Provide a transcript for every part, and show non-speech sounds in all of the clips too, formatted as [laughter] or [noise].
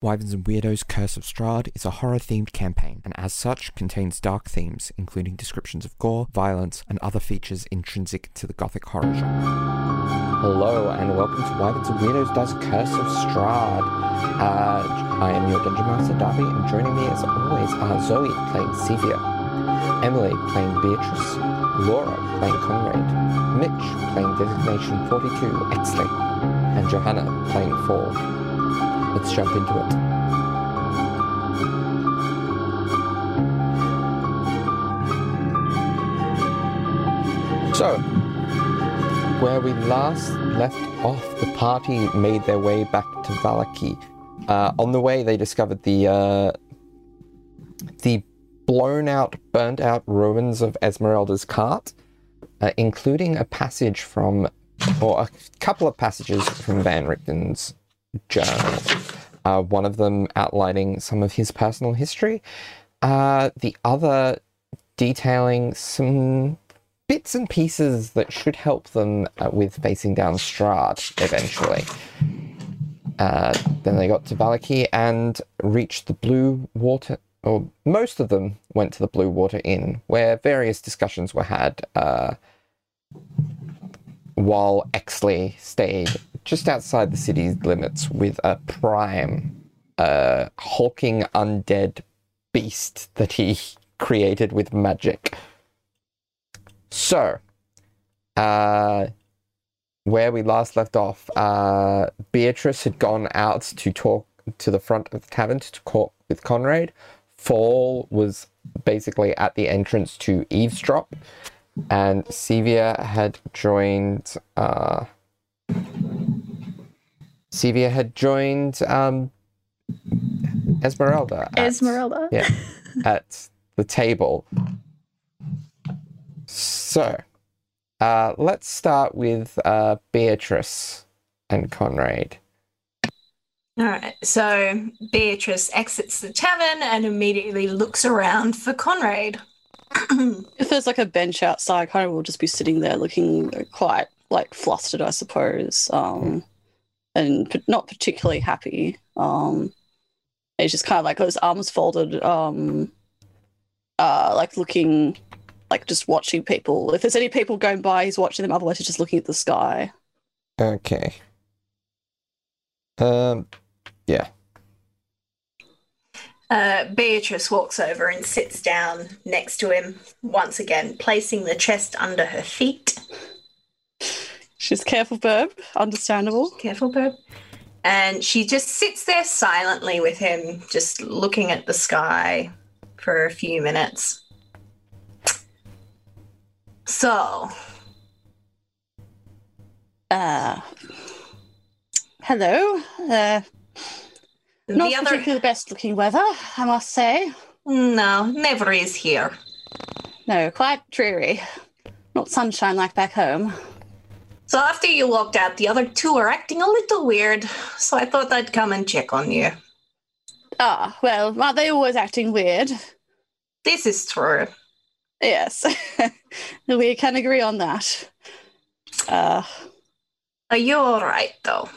Wyverns and Weirdos Curse of Strahd is a horror themed campaign, and as such contains dark themes, including descriptions of gore, violence, and other features intrinsic to the Gothic horror genre. Hello, and welcome to Wyverns and Weirdos Does Curse of Strahd. Uh, I am your Dungeon Master Darby, and joining me as always are Zoe playing Sevia, Emily playing Beatrice, Laura playing Conrad, Mitch playing Designation 42 Exley, and Johanna playing Fall. Let's jump into it. So, where we last left off, the party made their way back to Vallaki. Uh, on the way, they discovered the uh, the blown out, burnt out ruins of Esmeralda's cart, uh, including a passage from, or a couple of passages from Van Richten's journal. Uh, one of them outlining some of his personal history, uh, the other detailing some bits and pieces that should help them uh, with facing down Strahd eventually. Uh, then they got to Vallaki and reached the Blue Water, or most of them went to the Blue Water Inn, where various discussions were had uh, while Exley stayed just outside the city's limits with a prime, uh, hulking undead beast that he [laughs] created with magic. So, uh, where we last left off, uh, Beatrice had gone out to talk to the front of the tavern to talk with Conrad. Fall was basically at the entrance to eavesdrop, and Sevia had joined. Uh, Sevia had joined um, Esmeralda. at- Esmeralda. yeah, [laughs] at the table. So, uh, let's start with uh, Beatrice and Conrad. All right. So Beatrice exits the tavern and immediately looks around for Conrad. [clears throat] If there's like a bench outside, kind of will just be sitting there looking quite like flustered, I suppose, um, and not particularly happy. Um, he's just kind of like got his arms folded, um, uh, like looking, like just watching people. If there's any people going by, he's watching them. Otherwise, he's just looking at the sky. Okay. Um, yeah. Uh, Beatrice walks over and sits down next to him, once again, placing the chest under her feet. She's careful, Burb. Understandable. Careful, Burb. And she just sits there silently with him, just looking at the sky for a few minutes. So, Uh, hello. Uh, not the other. particularly the best looking weather, I must say. No, never is here. No, quite dreary. Not sunshine like back home. So after you walked out, the other two are acting a little weird. So I thought I'd come and check on you. Ah, well, aren't they always acting weird? This is true. Yes. [laughs] we can agree on that. Uh, Are you all right, though?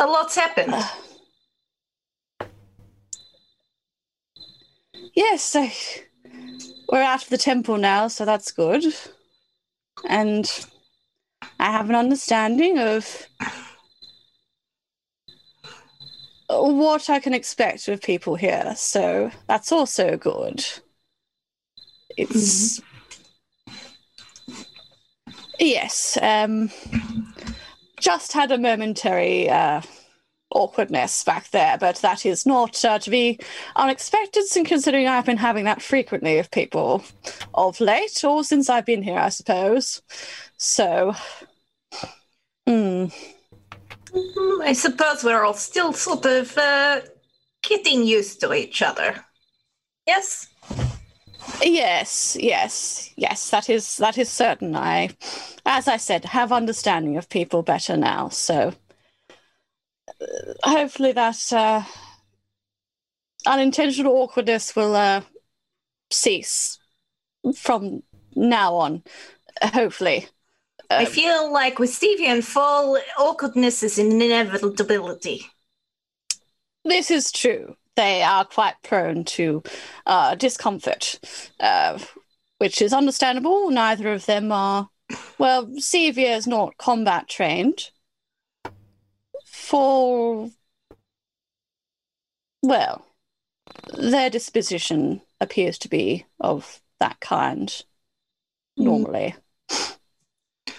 A lot's happened. yes, I, we're out of the temple now, so that's good. And I have an understanding of what I can expect of people here, so that's also good. It's. Yes, um, just had a momentary uh, awkwardness back there, but that is not uh, to be unexpected, sin- considering I've been having that frequently with people of late, or since I've been here, I suppose. So, hmm. Mm, I suppose we're all still sort of uh, getting used to each other. Yes? Yes, yes, yes. That is that is certain. I, as I said, have understanding of people better now. So hopefully that uh, unintentional awkwardness will uh, cease from now on. Hopefully, I Um, feel like with Stevie and Fall, awkwardness is an inevitability. This is true. They are quite prone to uh, discomfort, uh, which is understandable. Neither of them are. Well, Sevia is not combat trained. For. Well, their disposition appears to be of that kind normally.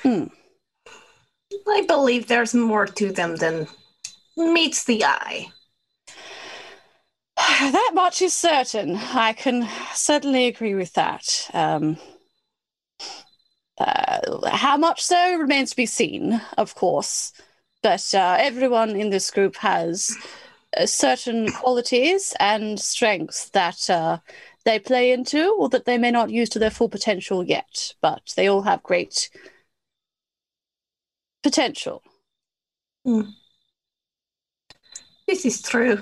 I believe there's more to them than meets the eye. [sighs] That much is certain. I can certainly agree with that. Um, uh, how much so remains to be seen, of course. But uh, everyone in this group has uh, certain qualities and strengths that uh, they play into or that they may not use to their full potential yet. But they all have great potential. This is true.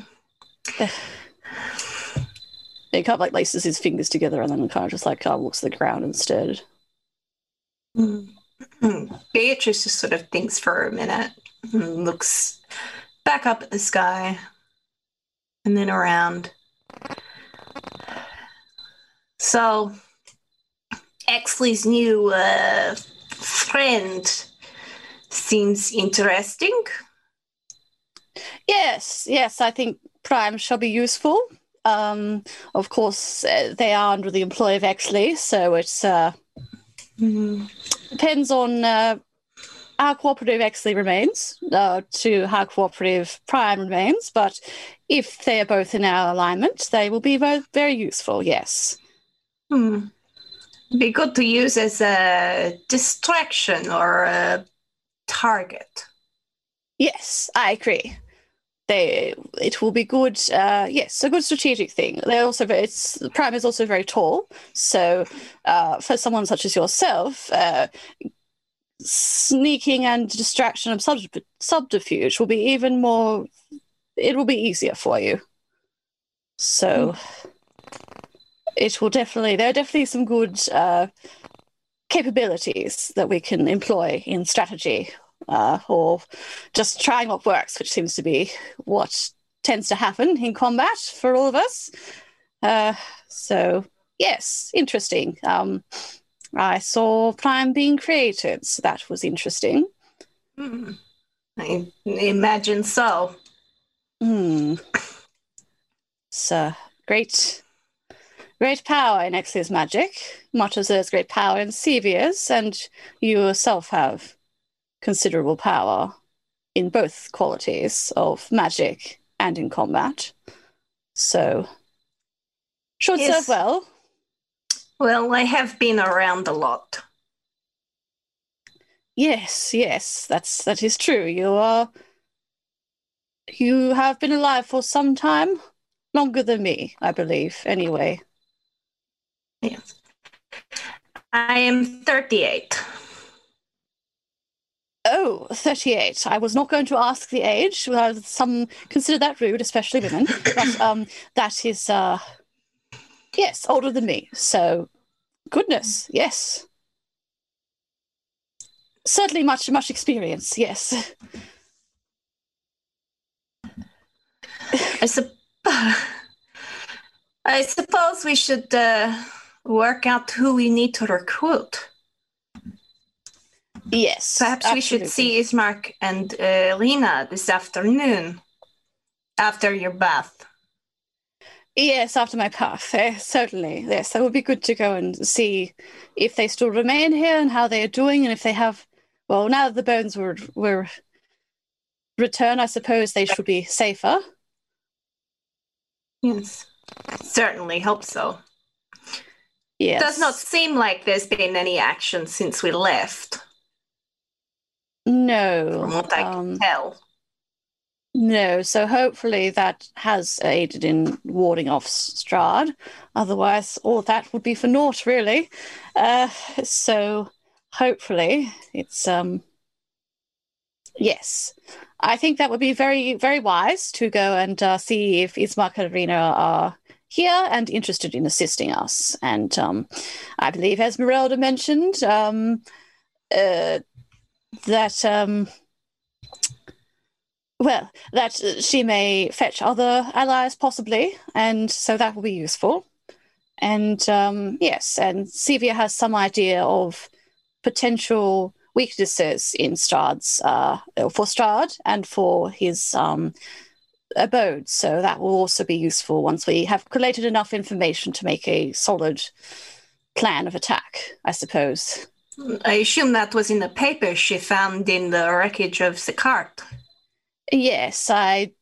He kind of like laces his fingers together and then kind of just like uh, looks at the ground instead. Mm. [clears throat] Beatrice just sort of thinks for a minute, looks back up at the sky, and then around. So, Exley's new uh, friend seems interesting. Yes, yes, I think Prime shall be useful. Um, of course, uh, they are under the employ of Exley, so it's uh, Mm. depends on how cooperative actually remains uh, to our cooperative Prime remains. But if they are both in our alignment, they will be both very useful. Yes. Hmm. Be good to use as a distraction or a target. Yes, I agree. They, it will be good. Uh, yes, a good strategic thing. They're also very, it's Prime is also very tall, so uh, for someone such as yourself, uh, sneaking and distraction and sub- subterfuge will be even more. It will be easier for you. So it will definitely. There are definitely some good uh, capabilities that we can employ in strategy uh, or just trying what works, which seems to be what tends to happen in combat for all of us. Uh, so, yes, interesting. Um, I saw Prime being created, so that was interesting. Hmm. I imagine so. Hmm. So, great, great power in Exley's magic, much as there's great power in Sevia's, and you yourself have considerable power in both qualities of magic and in combat. So, should Yes. serve well. Well, I have been around a lot. Yes, yes, that's that is true. You are. You have been alive for some time, longer than me, I believe. Anyway. Yes. I am 38. Oh, 38. I was not going to ask the age. Uh, some consider that rude, especially women. But um, that is, uh, yes, older than me. So, goodness, yes. Certainly much, much experience, yes. I, sup- I suppose we should uh, work out who we need to recruit. Yes. Perhaps we should see Ismark and uh, Lena this afternoon after your bath. Yes, after my path, eh, certainly. Yes, that would be good to go and see if they still remain here and how they are doing, and if they have. Well, now that the bones were were returned, I suppose they should be safer. Yes. Certainly hope so. Yes. Does not seem like there's been any action since we left, No. from what I um, can tell. No, so hopefully that has aided in warding off Strahd. Otherwise, all that would be for naught, really. Uh, so hopefully it's um yes. I think that would be very, very wise to go and uh, see if Ismark and are here and interested in assisting us. And um, I believe Esmeralda mentioned um, uh, that um, well, that she may fetch other allies possibly, and so that will be useful. And um, yes, and Sevia has some idea of potential weaknesses in Strahd's uh, for Strahd and for his um, abode. So that will also be useful once we have collated enough information to make a solid plan of attack, I suppose. I assume that was in the paper she found in the wreckage of the cart. Yes, I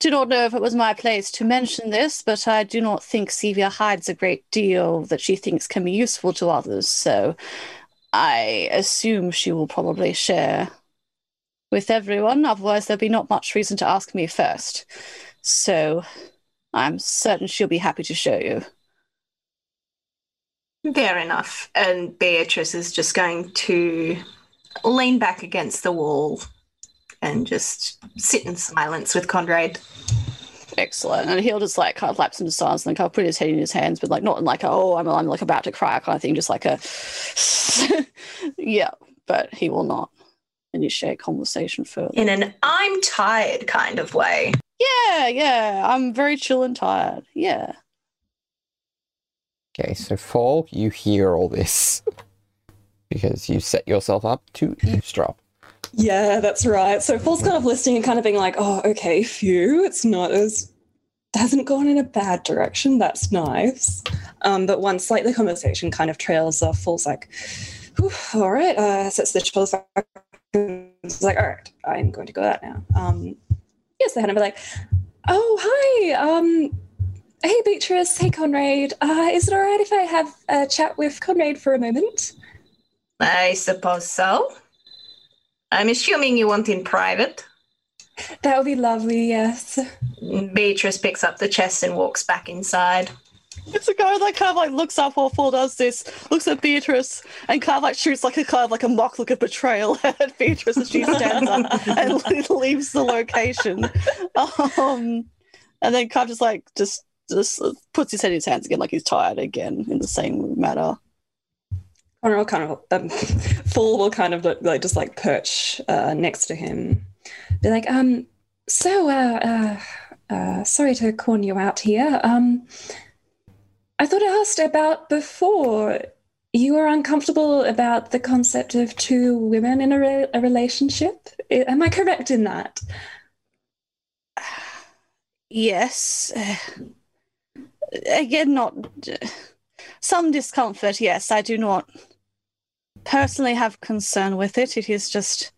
do not know if it was my place to mention this, but I do not think Sevia hides a great deal that she thinks can be useful to others, so I assume she will probably share with everyone, otherwise, there'll be not much reason to ask me first. So I'm certain she'll be happy to show you. Fair enough. And Beatrice is just going to lean back against the wall and just sit in silence with Conrad. Excellent. And he'll just like kind of lapse into silence and then kind of put his head in his hands, but like not in like a, oh, I'm, I'm like about to cry kind of thing, just like a, [laughs] yeah, but he will not initiate conversation further. In an I'm tired kind of way. Yeah, yeah. I'm very chill and tired. Yeah. Okay, so Fall, you hear all this [laughs] because you set yourself up to eavesdrop. Yeah, that's right. So Fall's kind of listening and kind of being like, oh, okay, phew, it's not as hasn't gone in a bad direction. That's nice. Um, but once like the conversation kind of trails off, Fall's like, all right, uh, sets the shoulders back. Like, all right, I'm going to go out now. Um, yes, they had him be like, oh, hi, um, hey, Beatrice, hey, Conrad. Uh, is it all right if I have a chat with Conrad for a moment? I suppose so. I'm assuming you want in private. That would be lovely, yes. Beatrice picks up the chest and walks back inside. It's a guy that kind of like looks up while Fall does this, looks at Beatrice, and kind of like shoots like a kind of like a mock look of betrayal [laughs] at Beatrice as she stands up [laughs] and [laughs] leaves the location. Um, and then kind of just like just just puts his head in his hands again, like he's tired again in the same manner. Will kind of um, [laughs] Fall will kind of like just like perch uh, next to him, be like, um, so uh, uh, uh, sorry to corn you out here. Um, I thought I asked about before. You were uncomfortable about the concept of two women in a, re- a relationship. Am I correct in that? Yes. Again, not some discomfort. Yes, I do not personally have concern with it. It is just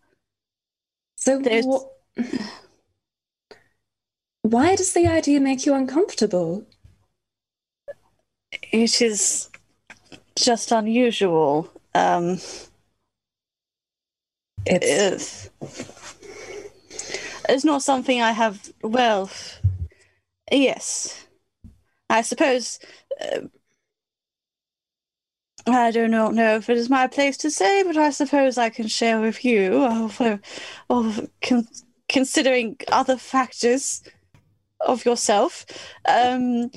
So, wh- why does the idea make you uncomfortable? it is just unusual. Um, It's it's, it's not something I have. Well, yes, I suppose. Uh, I do not know if it is my place to say, but I suppose I can share with you. Of, of con- considering other factors of yourself, um,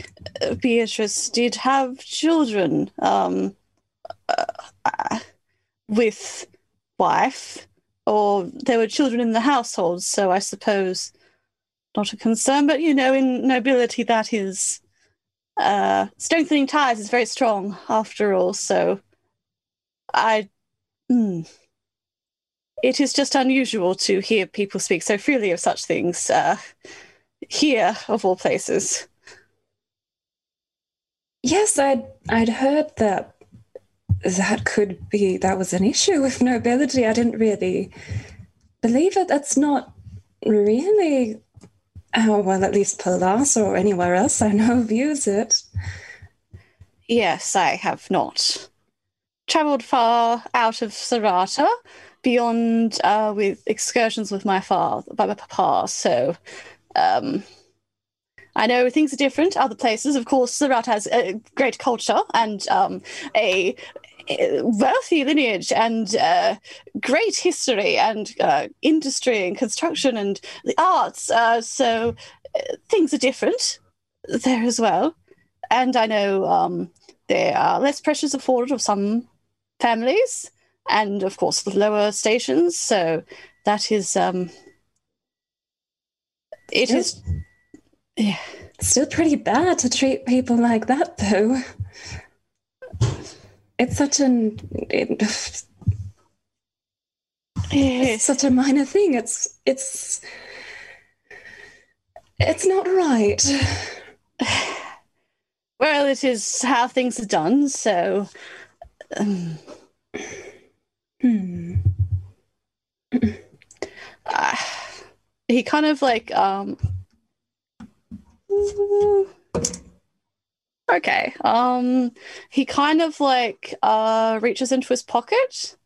Beatrice did have children um, uh, with wife, or there were children in the household. So I suppose not a concern, but you know, in nobility, that is uh, strengthening ties is very strong after all. So I, mm, it is just unusual to hear people speak so freely of such things uh, here, of all places. Yes, I'd I'd heard that that could be that was an issue with nobility. I didn't really believe it. That's not really how well, at least Pallas or anywhere else I know views it. Yes, I have not travelled far out of Sarata, beyond uh, with excursions with my father, by my papa. So, um, I know things are different. Other places, of course, Sarata has a great culture and um, a wealthy lineage and uh, great history and uh, industry and construction and the arts. Uh, so uh, things are different there as well. And I know um, there are less pressures afforded of some families and of course the lower stations. So that is um, it is. Yeah. Still pretty bad to treat people like that, though. It's such an it, it's such a minor thing. It's it's it's not right. [sighs] Well, it is how things are done. So um, Hmm. uh, [sighs] he kind of like um okay um he kind of like uh reaches into his pocket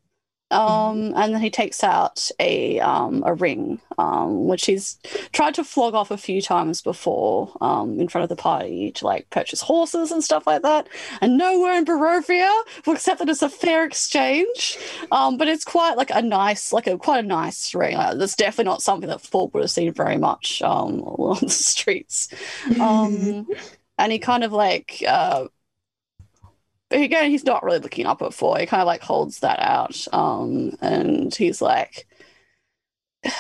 um and then he takes out a um a ring um which he's tried to flog off a few times before um in front of the party to like purchase horses and stuff like that and nowhere in Barovia [laughs] will accept that it's a fair exchange um, but it's quite like a nice, like a quite a nice ring. Uh, that's definitely not something that Falk would have seen very much um, [laughs] on the streets. [laughs] Um, and he kind of like, uh, again, he's not really looking up at four. He kind of like holds that out, um, and he's like, [sighs]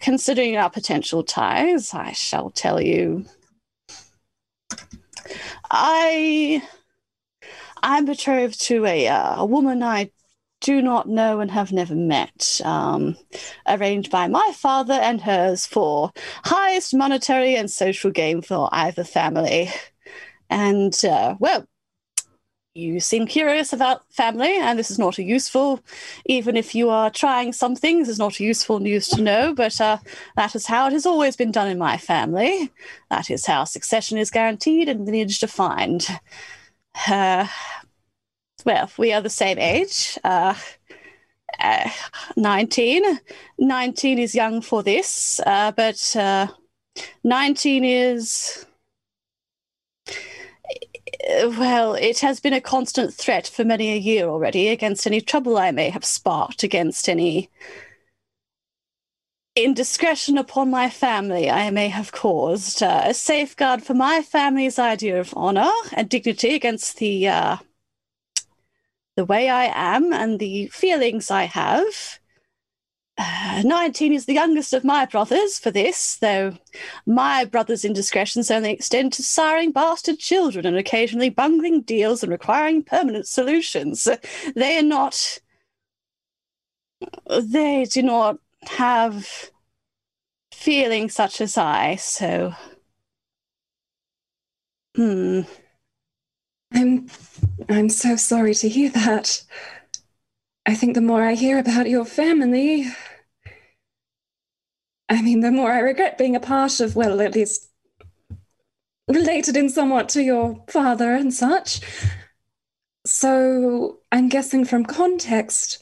considering our potential ties, I shall tell you, I. I'm betrothed to a, uh, a woman I do not know and have never met, um, arranged by my father and hers for highest monetary and social gain for either family. And, uh, well, you seem curious about family, and this is not a useful, even if you are trying some things, is not a useful news to know, but uh, that is how it has always been done in my family. That is how succession is guaranteed and lineage defined. Uh, well, we are the same age. Uh, uh, 19. 19 is young for this, uh, but uh, 19 is. Well, it has been a constant threat for many a year already against any trouble I may have sparked, against any indiscretion upon my family I may have caused. Uh, a safeguard for my family's idea of honor and dignity against the. Uh, the way I am and the feelings I have. Uh, 19 is the youngest of my brothers for this, though my brother's indiscretions only extend to siring bastard children and occasionally bungling deals and requiring permanent solutions. They are not. They do not have feelings such as I, so. Hmm. I'm I'm so sorry to hear that. I think the more I hear about your family, I mean, the more I regret being a part of, well, at least related in somewhat to your father and such. So I'm guessing from context,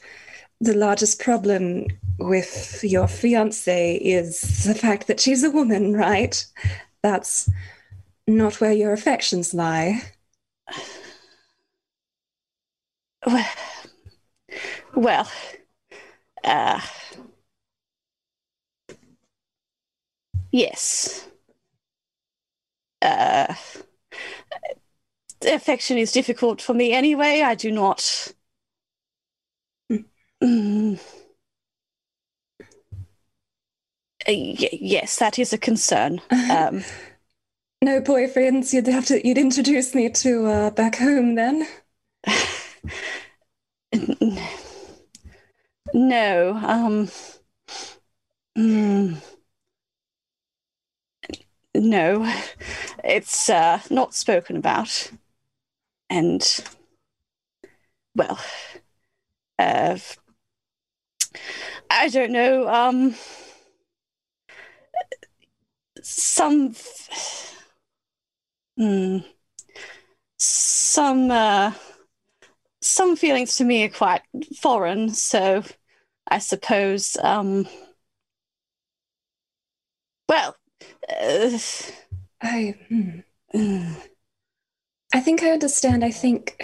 the largest problem with your fiance is the fact that she's a woman, right? That's not where your affections lie. [sighs] Well, well uh, yes. Uh, affection is difficult for me anyway. I do not. Mm. [clears throat] Uh, y- yes, that is a concern. Um, [laughs] No boyfriends. You'd have to. You'd introduce me to uh, back home then. [laughs] No, um, mm, no, it's uh, not spoken about, and well, uh, I don't know. Um, some, hmm, some. Uh, some feelings to me are quite foreign, so I suppose, um, well, [sighs] I. hmm. mm, [sighs] I think I understand. I think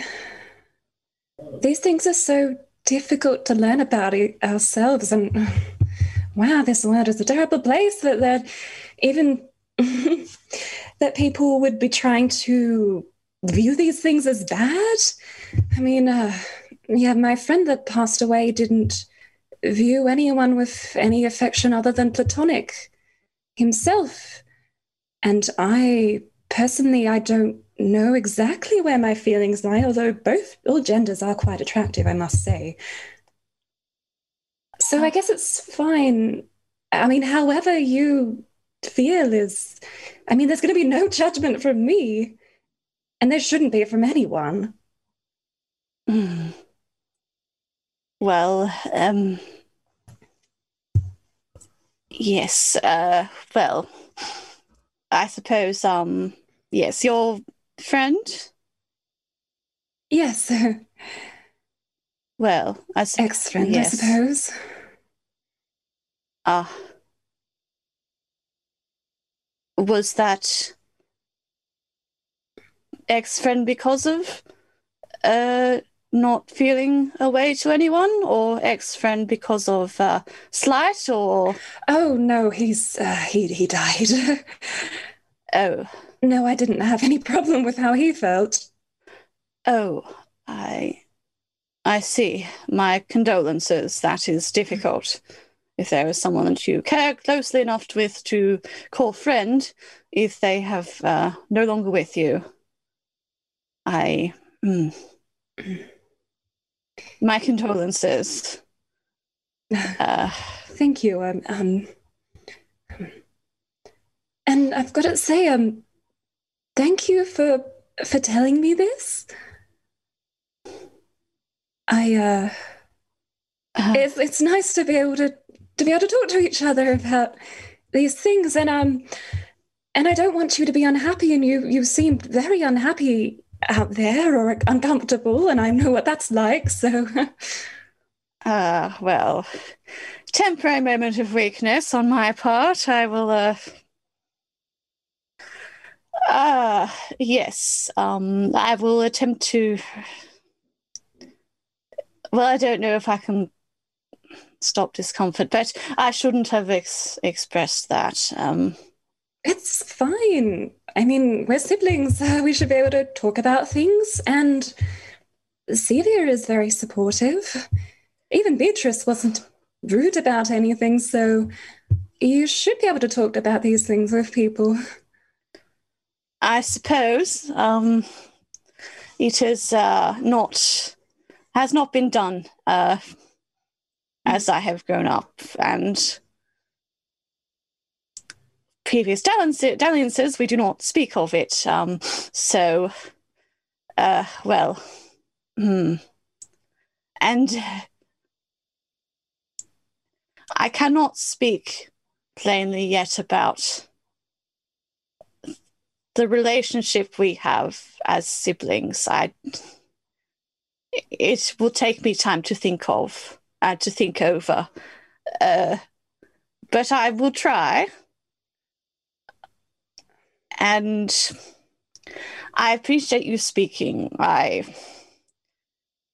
these things are so difficult to learn about ourselves, and [sighs] wow, this world is a terrible place. That that even [laughs] that people would be trying to view these things as bad. I mean, uh, yeah, my friend that passed away didn't view anyone with any affection other than platonic himself. And I personally, I don't know exactly where my feelings lie, although both all genders are quite attractive, I must say. So I guess it's fine. I mean, however you feel is, I mean, there's going to be no judgment from me, and there shouldn't be from anyone. Mm. Well, um, yes, uh, well, I suppose, um, yes, your friend? Yes, Well, I suppose. ex friend, Yes. I suppose. Ah. was that ex friend because of uh not feeling a way to anyone, or ex friend because of uh, slight, or Oh no, he's uh, he he died. [laughs] oh, no, I didn't have any problem with how he felt. oh, I, I see. My condolences. That is difficult. If there is someone that you care closely enough with to call friend, if they have uh, no longer with you, I. hmm. [clears throat] My condolences. Uh, Thank you. Um, um, and I've got to say, um, thank you for for telling me this. I uh, uh, it's it's nice to be able to to be able to talk to each other about these things, and um, and I don't want you to be unhappy, and you you seemed very unhappy out there or uncomfortable, and I know what that's like. So uh, [laughs] well, temporary moment of weakness on my part. I will. Uh, uh, yes. Um, I will attempt to. Well, I don't know if I can stop discomfort, but I shouldn't have ex- expressed that. Um, It's fine. I mean, we're siblings. We should be able to talk about things. And Celia is very supportive. Even Beatrice wasn't rude about anything. So you should be able to talk about these things with people. I suppose um, it is uh, not has not been done uh, as I have grown up, and previous dalliances we do not speak of it. Um, so, uh, well, hmm. and I cannot speak plainly yet about the relationship we have as siblings i it will take me time to think of and to think over uh, but i will try and i appreciate you speaking i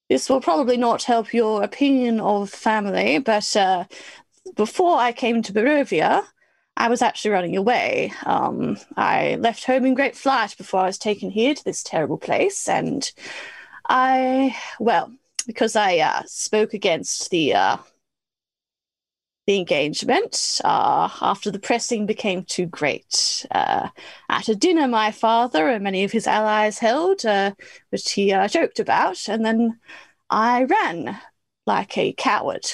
this will probably not help your opinion of family but uh, before i came to barovia I was actually running away. Um, I left home in great flight before I was taken here to this terrible place, and I, well, because I uh, spoke against the uh, the engagement uh, after the pressing became too great. Uh, at a dinner, my father and many of his allies held, uh, which he uh, joked about, and then I ran like a coward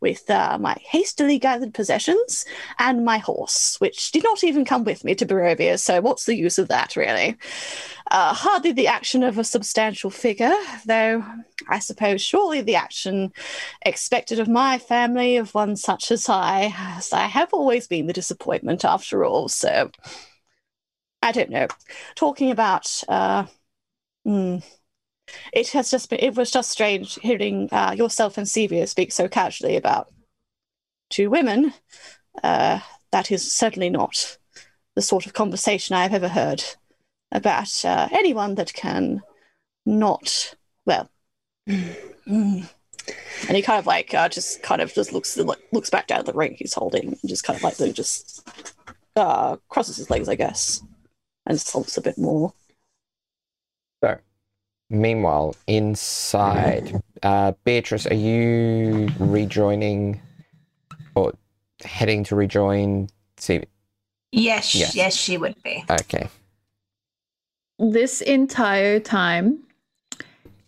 with uh, my hastily gathered possessions and my horse, which did not even come with me to Barovia, so what's the use of that, really? Uh, hardly the action of a substantial figure, though I suppose surely the action expected of my family, of one such as I, as I have always been the disappointment after all, so I don't know. Talking about. Uh, hmm, it has just been it was just strange hearing uh, yourself and Sevia speak so casually about two women. Uh, that is certainly not the sort of conversation I've ever heard about uh, anyone that can not well. And he kind of like uh, just kind of just looks looks back down at the ring he's holding and just kind of like just uh, crosses his legs, I guess, and slumps a bit more. So, meanwhile, inside uh, Beatrice, are you rejoining or heading to rejoin? See, Yes, Yes. yes, she would be. okay. This entire time,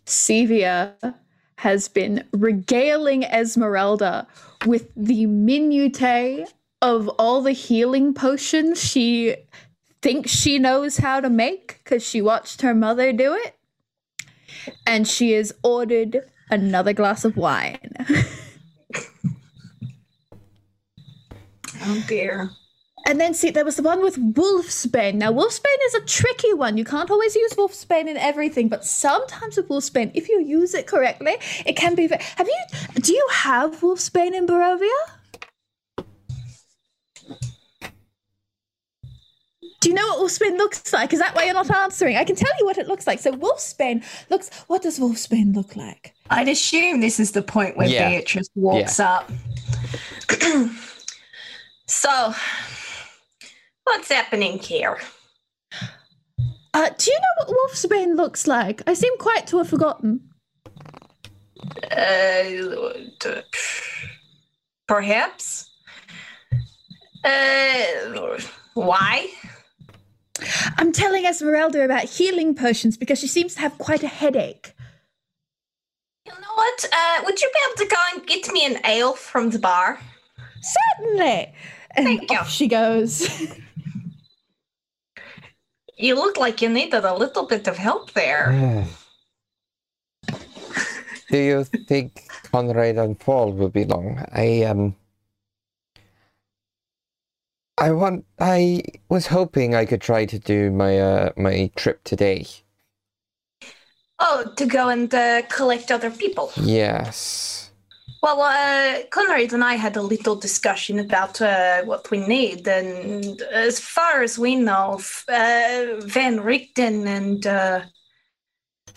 Sevia has been regaling Esmeralda with the minutiae of all the healing potions she thinks she knows how to make because she watched her mother do it. And she has ordered another glass of wine. [laughs] Oh dear. And then see, there was the one with Wolfsbane. Now, Wolfsbane is a tricky one. You can't always use Wolfsbane in everything, but sometimes with Wolfsbane, if you use it correctly, it can be. Ve- have you? Do you have Wolfsbane in Barovia? Do you know what Wolfsbane looks like? Is that why you're not answering? I can tell you what it looks like. So Wolfsbane looks. What does Wolfsbane look like? I'd assume this is the point where Yeah. Beatrice walks up. [clears throat] so, what's happening here? Uh, do you know what Wolfsbane looks like? I seem quite to have forgotten. Uh, perhaps? Uh, why? I'm telling Esmeralda about healing potions because she seems to have quite a headache. You know what? Uh, would you be able to go and get me an ale from the bar? Certainly. And Thank you. off she goes. [laughs] You look like you needed a little bit of help there. Do you think Conrad and Paul will be long? I um I want I was hoping I could try to do my uh my trip today. Oh, to go and uh, collect other people. Yes. Well, uh, Conrad and I had a little discussion about uh, what we need, and as far as we know, uh, Van Richten and uh,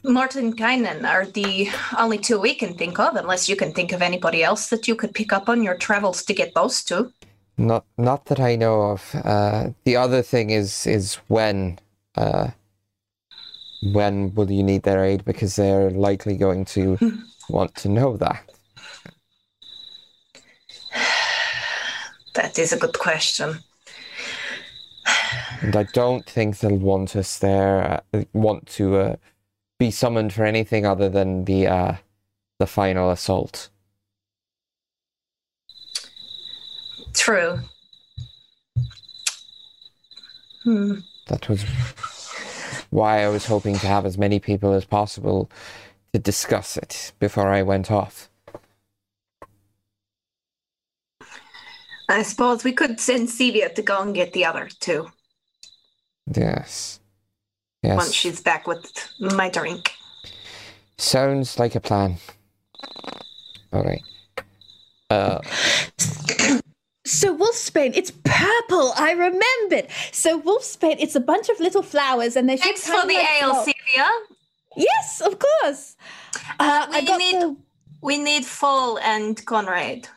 Martin Kynan are the only two we can think of, unless you can think of anybody else that you could pick up on your travels to get those two. Not not that I know of. Uh the other thing is is when uh when will you need their aid because they're likely going to want to know that. That is a good question. And I don't think they'll want us there, uh, want to uh, be summoned for anything other than the uh, the final assault. True. Hmm. That was why I was hoping to have as many people as possible to discuss it before I went off. I suppose we could send Sevia to go and get the other two Yes. Yes. once she's back with my drink. Sounds like a plan. All right. Uh, [coughs] so Wolfsbane, it's purple. I remembered. So Wolfsbane, it's a bunch of little flowers, and they're shaped Thanks for the of like ale, flo- Sevia. Yes, of course. Uh, we I got need- the- We need Fall and Conrad.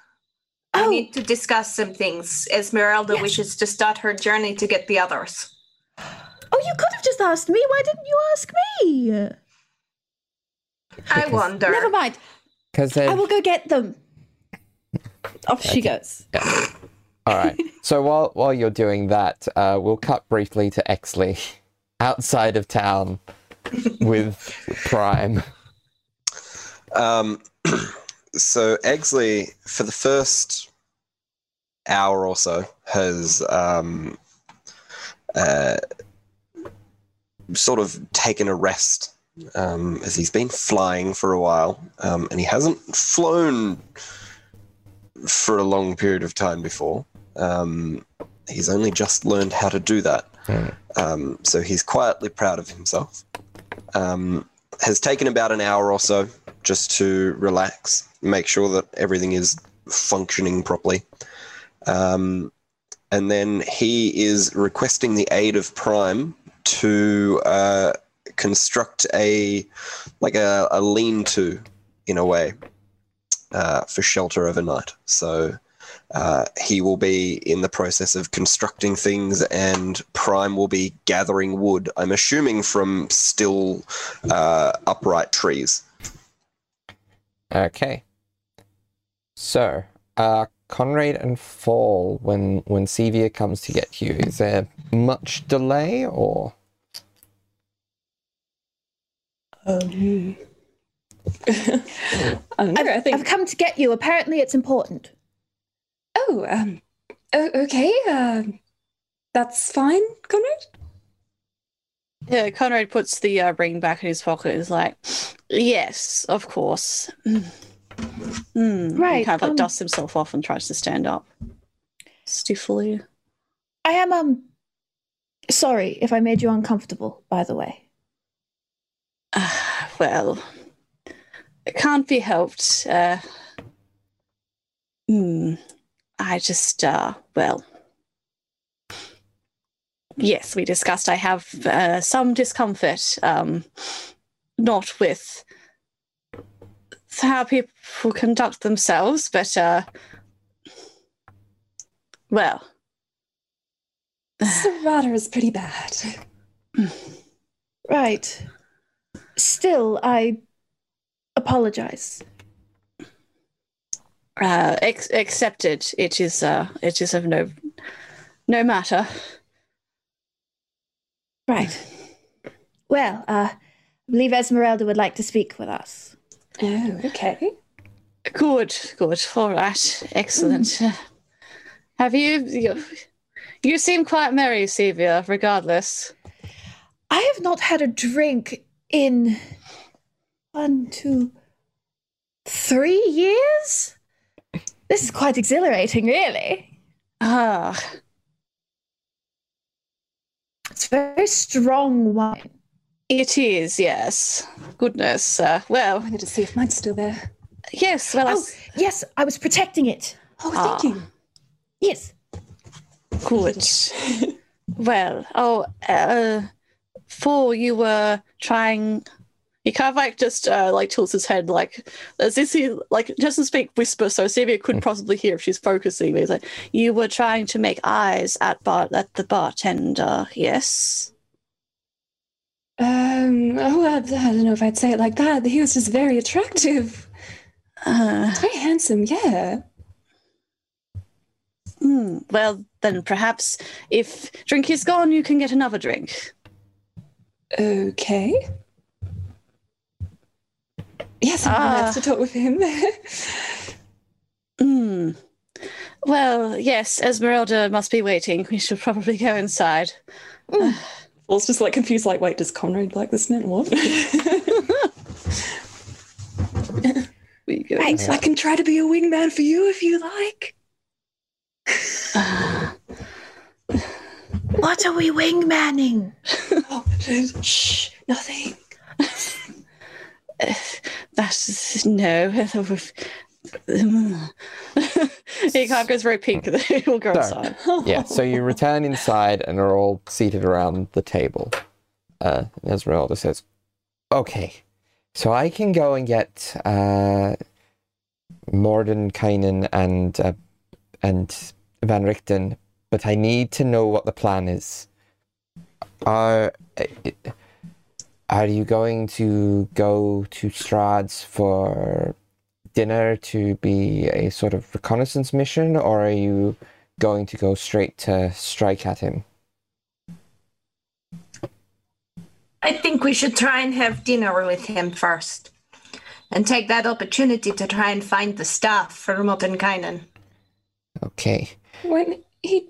Oh. We need to discuss some things. Esmeralda Yes. wishes to start her journey to get the others. Oh, you could have just asked me. Why didn't you ask me? I wonder. Never mind. because I will go get them. Off she goes. All right. [laughs] So while while you're doing that, uh, we'll cut briefly to Exley, [laughs] outside of town, with Prime. Um, [clears throat] so Exley, for the first hour or so, has um, uh, sort of taken a rest um, as he's been flying for a while, um, and he hasn't flown for a long period of time before. Um, he's only just learned how to do that. Hmm. Um, so he's quietly proud of himself. Um, has taken about an hour or so just to relax, make sure that everything is functioning properly. Um, and then he is requesting the aid of Prime to uh, construct a like a, a lean-to in a way uh, for shelter overnight. So uh, he will be in the process of constructing things, and Prime will be gathering wood. I'm assuming from still uh, upright trees. Okay. So, uh, Conrad and Fall, when when Sevia comes to get you, is there much delay or? Um, I don't know. I [laughs] I've, think. I've come to get you. Apparently, it's important. Oh, um, oh, okay. Um, that's fine, Conrad. Yeah, Conrad puts the uh, ring back in his pocket and is like, Yes, of course. Mm. Mm. He Right, kind of like um, dusts himself off and tries to stand up stiffly. I am um sorry if I made you uncomfortable. By the way, Ah, [sighs] well, it can't be helped. Uh, hmm, I just, uh, well, yes, we discussed I have uh, some discomfort, um, not with how people conduct themselves, but, uh, well, Serrata is pretty bad. [sighs] right. Still, I apologize. uh, ex- accepted. It is, uh, it is of no, no matter. Right. Well, uh, I believe Esmeralda would like to speak with us. Oh, okay. Good, good. All right, excellent. Have you, you? You seem quite merry, Sevia. Regardless. I have not had a drink in one, two, three years. This is quite exhilarating, really. Ah, It's very strong wine. it is. Yes. Goodness. Uh, well, I need to see if mine's still there. yes. Well, I Oh, s- yes, I was protecting it. Oh, Ah. thank you. Yes. good. [laughs] well, oh, uh, for you were trying. He kind of like just uh, like tilts his head like as if he like doesn't speak whisper, so Sylvia couldn't possibly hear if she's focusing. But he's like, you were trying to make eyes at bar at the bartender, yes. Um, oh, I, I don't know if I'd say it like that. He was just very attractive. Uh, Very handsome, yeah. hmm, well, then perhaps if drink is gone, you can get another drink. Okay. Yes, I'm Ah. to talk with him. Hmm. Well, yes, Esmeralda must be waiting. We should probably go inside. Paul's just like confused, like, wait, does Conrad like this man? What? [laughs] We go Right. I can try to be a wingman for you if you like. [sighs] What are we wingmanning? Oh, shh, nothing. [laughs] That's no. he kind of goes very pink. He'll go So- outside. Yeah, so you return inside and are all seated around the table. Uh, Esmeralda says, Okay, so I can go and get uh, Mordenkainen and, uh, and Van Richten, but I need to know what the plan is. Are, are you going to go to Strahd's for dinner to be a sort of reconnaissance mission, or are you going to go straight to strike at him. I think we should try and have dinner with him first. And take that opportunity to try and find the staff for Mordenkainen. Okay. When he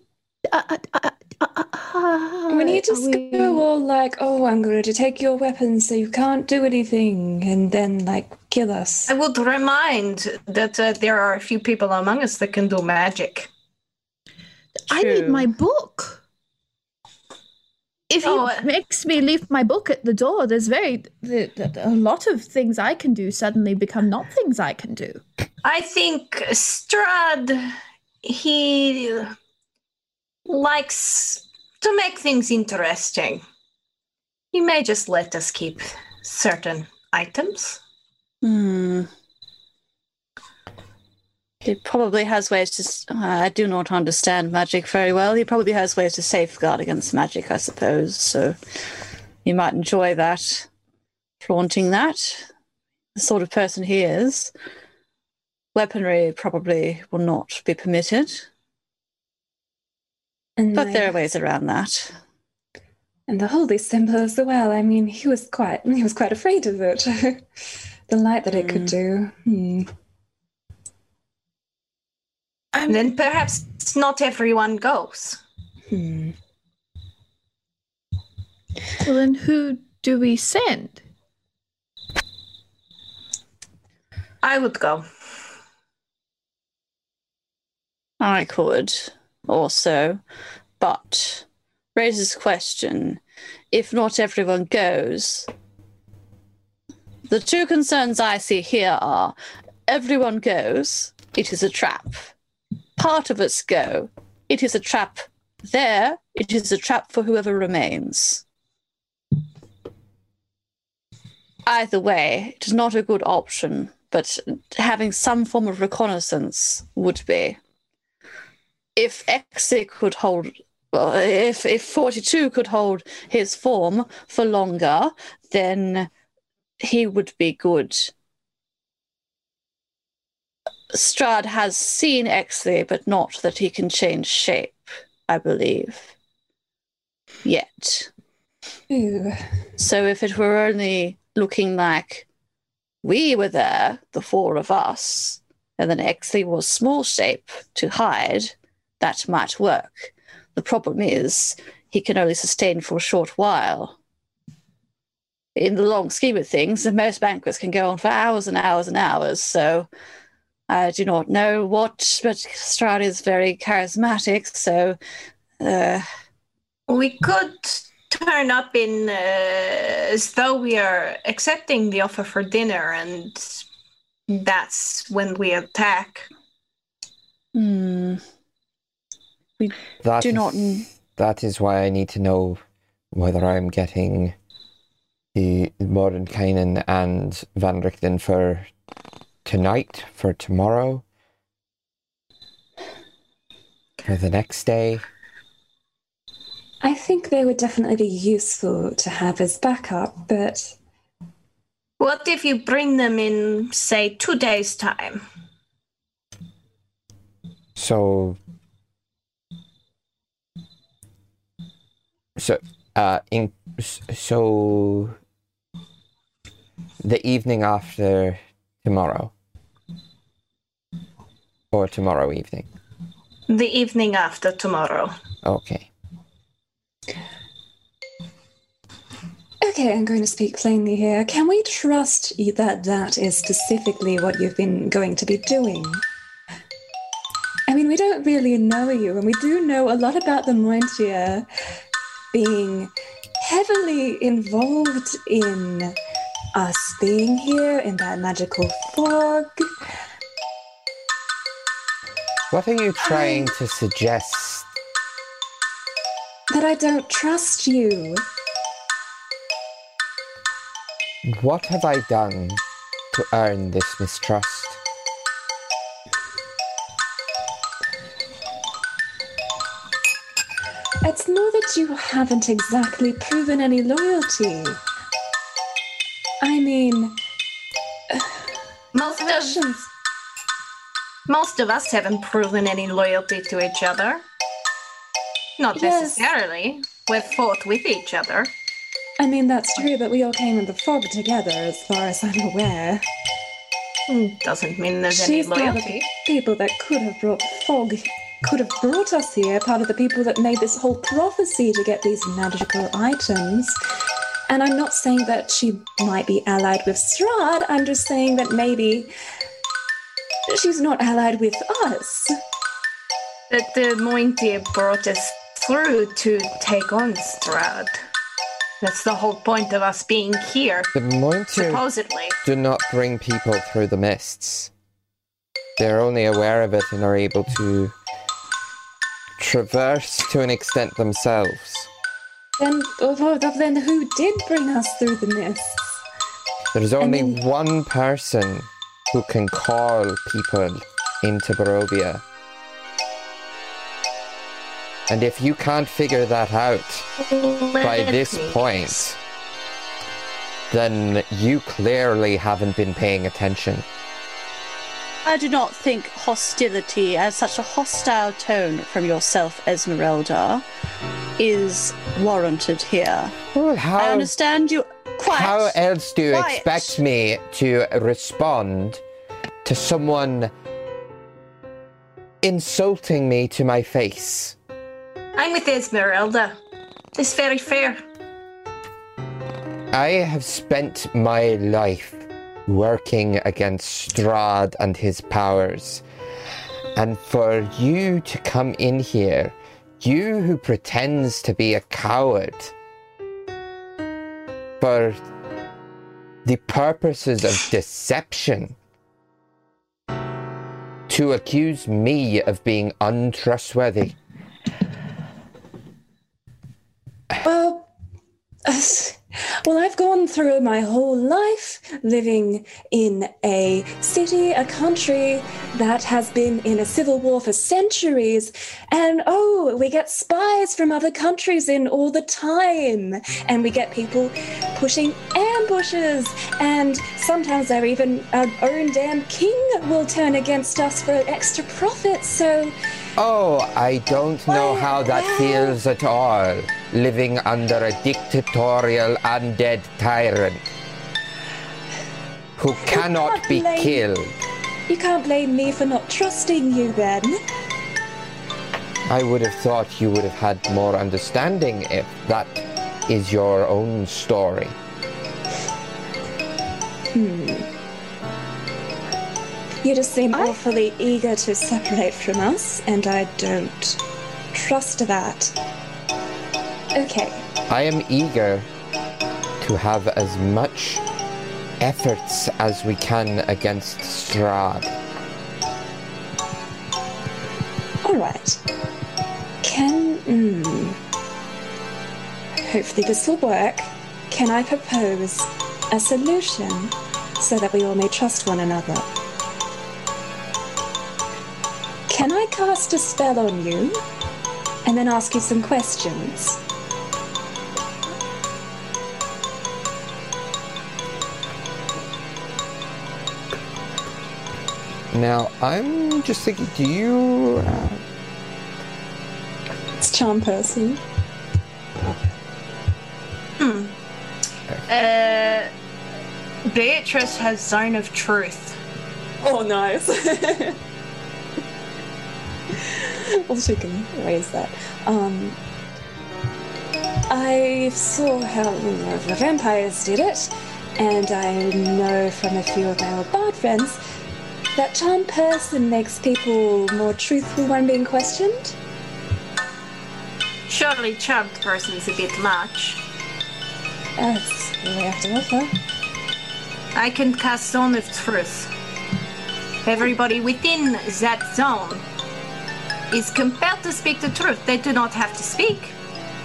Uh, uh, [laughs] uh, when he are just we- go all like, oh, I'm going to take your weapons so you can't do anything, and then like kill us. I would remind that uh, there are a few people among us that can do magic. I need my book. If he Oh, uh, makes me leave my book at the door, there's very the, the, a lot of things I can do suddenly become not things I can do. I think Strahd, he likes to make things interesting. He may just let us keep certain items. Hmm. He probably has ways to. uh, I do not understand magic very well. He probably has ways to safeguard against magic, I suppose. So you might enjoy that, flaunting that. the sort of person he is, weaponry probably will not be permitted. And, But my- there are ways around that. and the holy symbol as well. I mean, he was quite he was quite afraid of it. [laughs] the light that it could do. Hmm. And then perhaps not everyone goes. Hmm. Well, then who do we send? I would go. I could also, but raises question if not everyone goes. The two concerns I see here are everyone goes, it is a trap. Part of us go, it is a trap there, it is a trap for whoever remains. Either way, it is not a good option, but having some form of reconnaissance would be if Exi could hold, well, if if Forty Two could hold his form for longer, then he would be good. Strahd has seen Exley, but not that he can change shape. I believe. Yet. Ooh. So if it were only looking like we were there, the four of us, and then Exley was small shape to hide, that might work. The problem is he can only sustain for a short while. In the long scheme of things, most banquets can go on for hours and hours and hours, so I do not know what, but Strahd is very charismatic, so uh, We could turn up in uh, as though we are accepting the offer for dinner, and that's when we attack. hmm, That do is- not. That is why I need to know whether I'm getting the Mordenkainen and Van Richten for tonight, for tomorrow, for the next day. I think they would definitely be useful to have as backup, but What if you bring them in, say, two days' time? So, so, uh, in so the evening after tomorrow, or tomorrow evening. The evening after tomorrow. Okay. okay, I'm going to speak plainly here. Can we trust that that is specifically what you've been going to be doing? I mean, we don't really know you, and we do know a lot about the Mointier being heavily involved in us being here in that magical fog. What are you trying to suggest? That I don't trust you. What have I done to earn this mistrust? It's more that you haven't exactly proven any loyalty. I mean, Most of, actions. most of us haven't proven any loyalty to each other. Not Yes. necessarily. We've fought with each other. I mean, that's true, but we all came in the fog together, as far as I'm aware. Hmm, Doesn't mean there's any She's of the loyalty. people that could have brought fog, could have brought us here, part of the people that made this whole prophecy to get these magical items. And I'm not saying that she might be allied with Strahd, I'm just saying that maybe she's not allied with us. That the Mointier brought us through to take on Strahd. That's the whole point of us being here, The Mointir supposedly. do not bring people through the mists. They're only aware of it and are able to traverse to an extent themselves. Then, oh, then who did bring us through the mists? There's only mean- one person who can call people into Barovia. And if you can't figure that out by this point, then you clearly haven't been paying attention. I do not think hostility and such a hostile tone from yourself, Esmeralda, is warranted here. Well, I how, understand you quite. how else do you Quiet. expect me to respond to someone insulting me to my face? I'm with Esmeralda. It's very fair. I have spent my life working against Strahd and his powers. And for you to come in here, you who pretends to be a coward, for the purposes of deception, to accuse me of being untrustworthy. Well, uh, as- well, I've gone through my whole life living in a city, a country that has been in a civil war for centuries. And oh, we get spies from other countries in all the time. And we get people pushing ambushes. And sometimes our even uh, our own damn king will turn against us for extra profit. So, Oh, I don't know how that feels at all, living under a dictatorial undead tyrant who cannot be blame- killed. you can't blame me for not trusting you then. I would have thought you would have had more understanding if that is your own story. Hmm. You just seem awfully eager to separate from us, and I don't trust that. Okay, I am eager to have as much efforts as we can against Strahd. alright. Can. Mm, hopefully, this will work. Can I propose a solution so that we all may trust one another? Can I cast a spell on you and then ask you some questions? Now, I'm just thinking, do you. Uh, It's charm person. Uh, Beatrice has Zone of Truth. Oh, nice. [laughs] well, she can raise that. Um, I saw how the vampires did it, and I know from a few of my old bard friends that charm person makes people more truthful when being questioned. Surely charmed person's a bit much. That's what I have to offer. I can cast Zone of Truth. Everybody within that zone is compelled to speak the truth. They do not have to speak,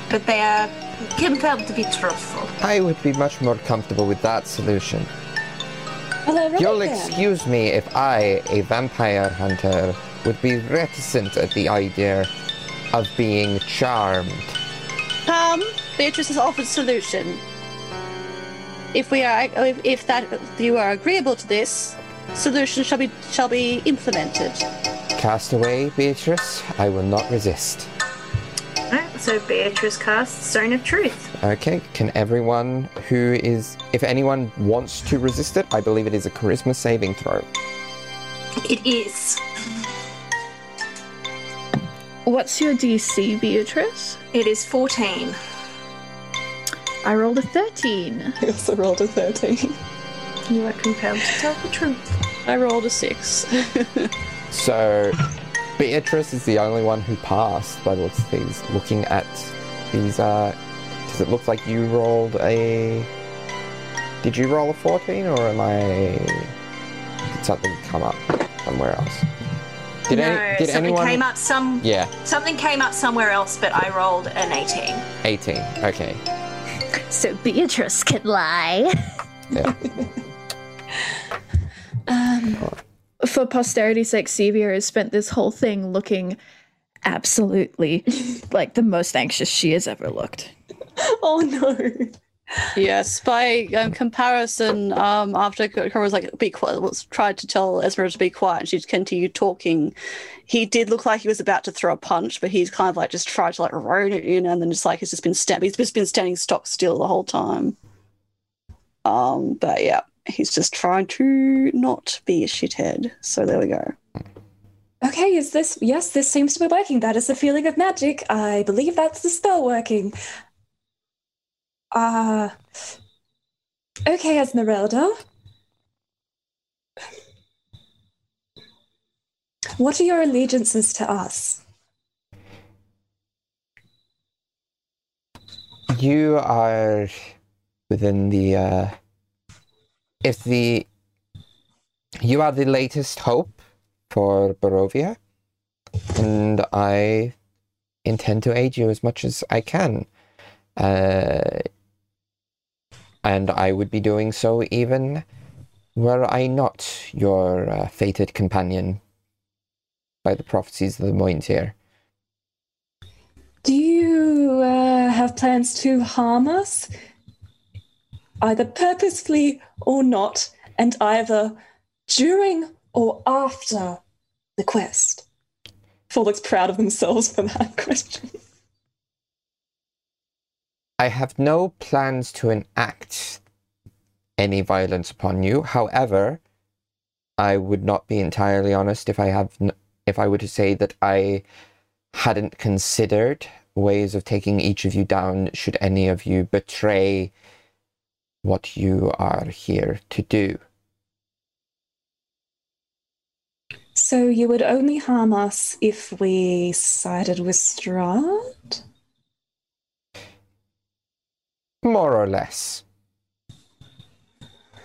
but they are compelled to be truthful. I would be much more comfortable with that solution. Well, all right You'll excuse me if I, a vampire hunter, would be reticent at the idea of being charmed. Um, Beatrice has offered solution. If we are, if, if that if you are agreeable to this, solution shall be shall be implemented. Cast away, Beatrice. I will not resist. Right, so Beatrice casts Zone of Truth. Okay, can everyone who is. If anyone wants to resist it, I believe it is a charisma saving throw. It is. What's your DC, Beatrice? It is 14. I rolled a 13. [laughs] I also rolled a 13. You are compelled to tell the truth. I rolled a six. [laughs] So, Beatrice is the only one who passed by the looks of these. Looking at these, uh. Does it look like you rolled a. Did you roll a 14 or am I. Did something come up somewhere else? Did, no, any, did something anyone. came up some. Yeah, Something came up somewhere else, but I rolled an 18. 18. Okay. [laughs] So Beatrice can lie. Yeah. [laughs] Um, for posterity's sake, Sevia has spent this whole thing looking absolutely [laughs] like the most anxious she has ever looked. Oh no. Yes, by um, comparison, um, after Cora was like, be quiet, was tried to tell Esmeralda to be quiet, and she continued talking. He did look like he was about to throw a punch, but he's kind of like just tried to like rein it in, and then just like he's just been sta- he's just been standing stock still the whole time. Um, but yeah, he's just trying to not be a shithead. So there we go. Okay, is this? Yes, this seems to be working. That is the feeling of magic. I believe that's the spell working. Ah. okay, Esmeralda. What are your allegiances to us? You are within the. Uh, if the. You are the latest hope for Barovia, and I intend to aid you as much as I can. Uh, and I would be doing so even were I not your uh, fated companion by the prophecies of the Mointir. Do you uh, have plans to harm us? Either purposefully or not, and either during or after the quest? Four looks proud of themselves for that [laughs] question. I have no plans to enact any violence upon you. However, I would not be entirely honest if I have n- if I were to say that I hadn't considered ways of taking each of you down should any of you betray what you are here to do. So you would only harm us if we sided with Strahd? More or less.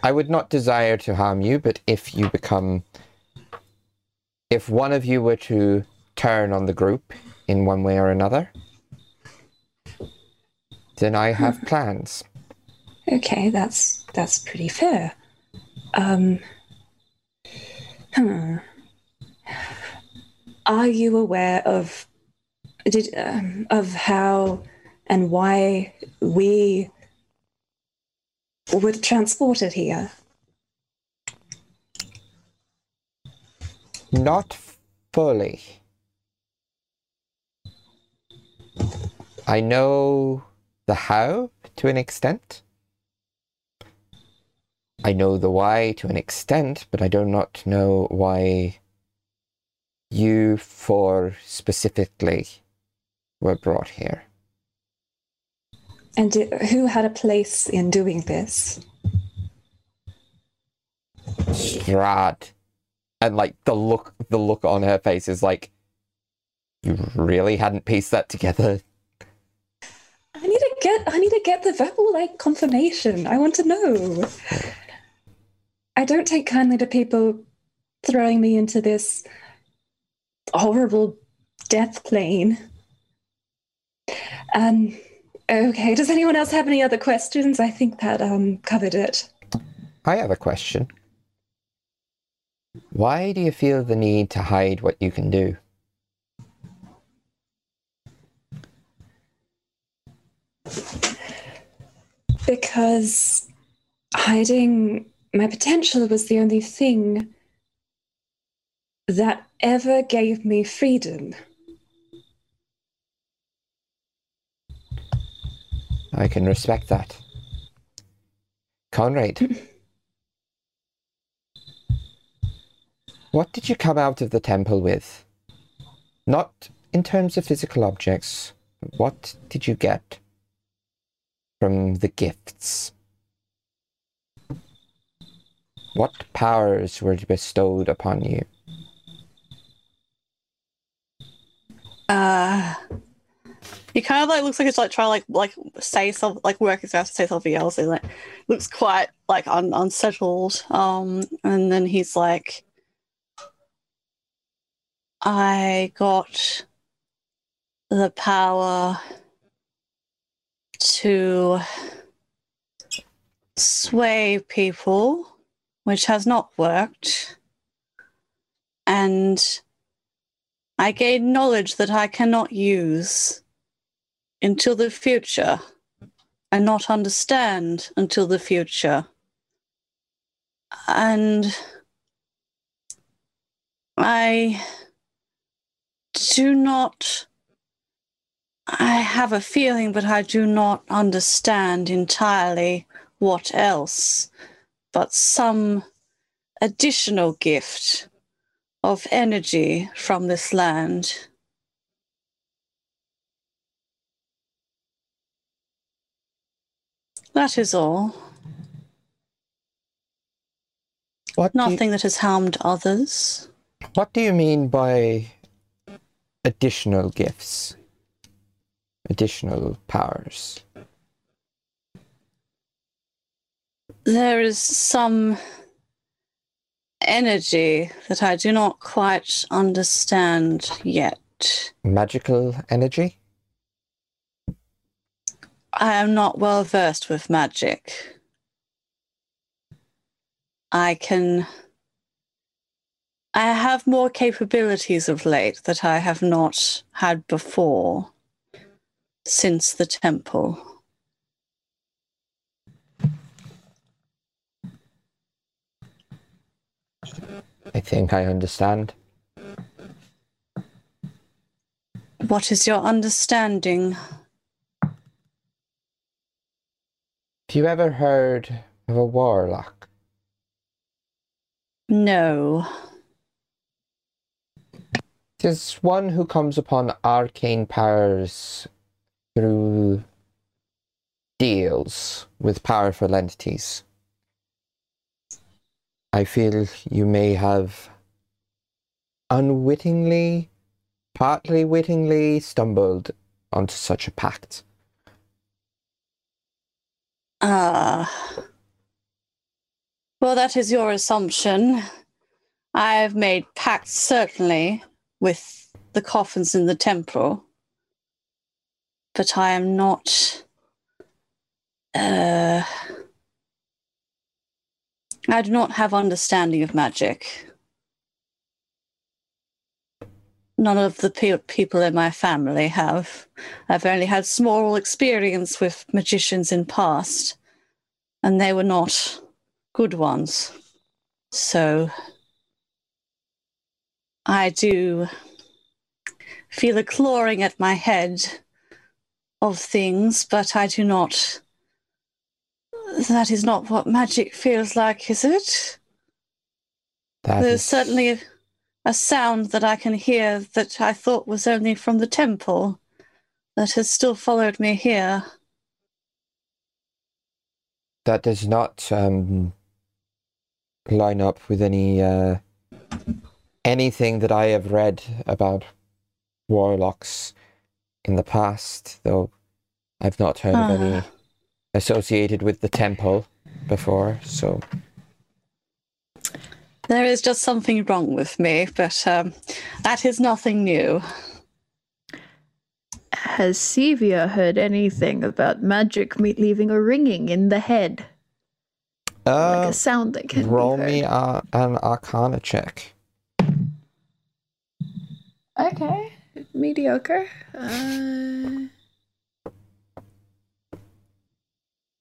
I would not desire to harm you, but if you become. If one of you were to turn on the group in one way or another, then I have hmm. plans. Okay, that's that's pretty fair. Um, hmm. Are you aware of did um, of how and why we were transported here? Not fully. I know the how to an extent. I know the why to an extent, but I do not know why you four specifically were brought here. And who had a place in doing this? Strahd. And like the look the look on her face is like you really hadn't pieced that together. I need to get I need to get the verbal like confirmation. I want to know. I don't take kindly to people throwing me into this horrible death plane. Um okay, does anyone else have any other questions? I think that um covered it. I have a question. Why do you feel the need to hide what you can do? Because hiding my potential was the only thing that ever gave me freedom. I can respect that. Conrad. [laughs] what did you come out of the temple with? Not in terms of physical objects. What did you get from the gifts? What powers were bestowed upon you? Uh he kind of like looks like it's like trying to like like say something like work his out to say something else. He like looks quite like un- unsettled. Um and then he's like I got the power to sway people, which has not worked. And I gain knowledge that I cannot use until the future. and not understand until the future. And I do not. I have a feeling, but I do not understand entirely what else, but some additional gift of energy from this land. That is all. What do you- Nothing that has harmed others. What do you mean by additional gifts? Additional powers? There is some energy that I do not quite understand yet. Magical energy? I am not well versed with magic. I can. I have more capabilities of late that I have not had before since the temple. I think I understand. What is your understanding? Have you ever heard of a warlock? No. Tis one who comes upon arcane powers through deals with powerful entities. I feel you may have unwittingly, partly wittingly, stumbled onto such a pact. Ah. well, that is your assumption. I have made pacts, certainly, with the coffins in the temple. But I am not. Uh, I do not have understanding of magic. None of the pe- people in my family have. I've only had small experience with magicians in past, and they were not good ones. So I do feel a clawing at my head of things, but I do not. That is not what magic feels like, is it? That There's is- certainly a, sound that I can hear that I thought was only from the temple that has still followed me here. that does not um, line up with any uh, anything that I have read about warlocks in the past, though I've not heard of any Ah. Associated with the temple before. So There is just something wrong with me, but um, that is nothing new. Has Sevia heard anything about magic me- leaving a ringing in the head? like uh, a sound that can roll be me heard? uh, an Arcana check. Okay, mediocre. Uh,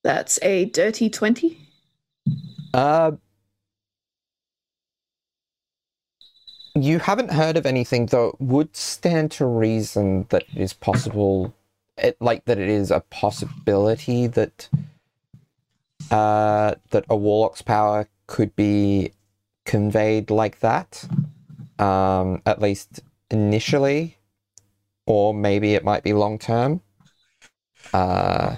that's a dirty 20. Uh, you haven't heard of anything, though. It would stand to reason that it is possible, it, like that it is a possibility that uh, that a warlock's power could be conveyed like that, um, at least initially, or maybe it might be long term. Uh,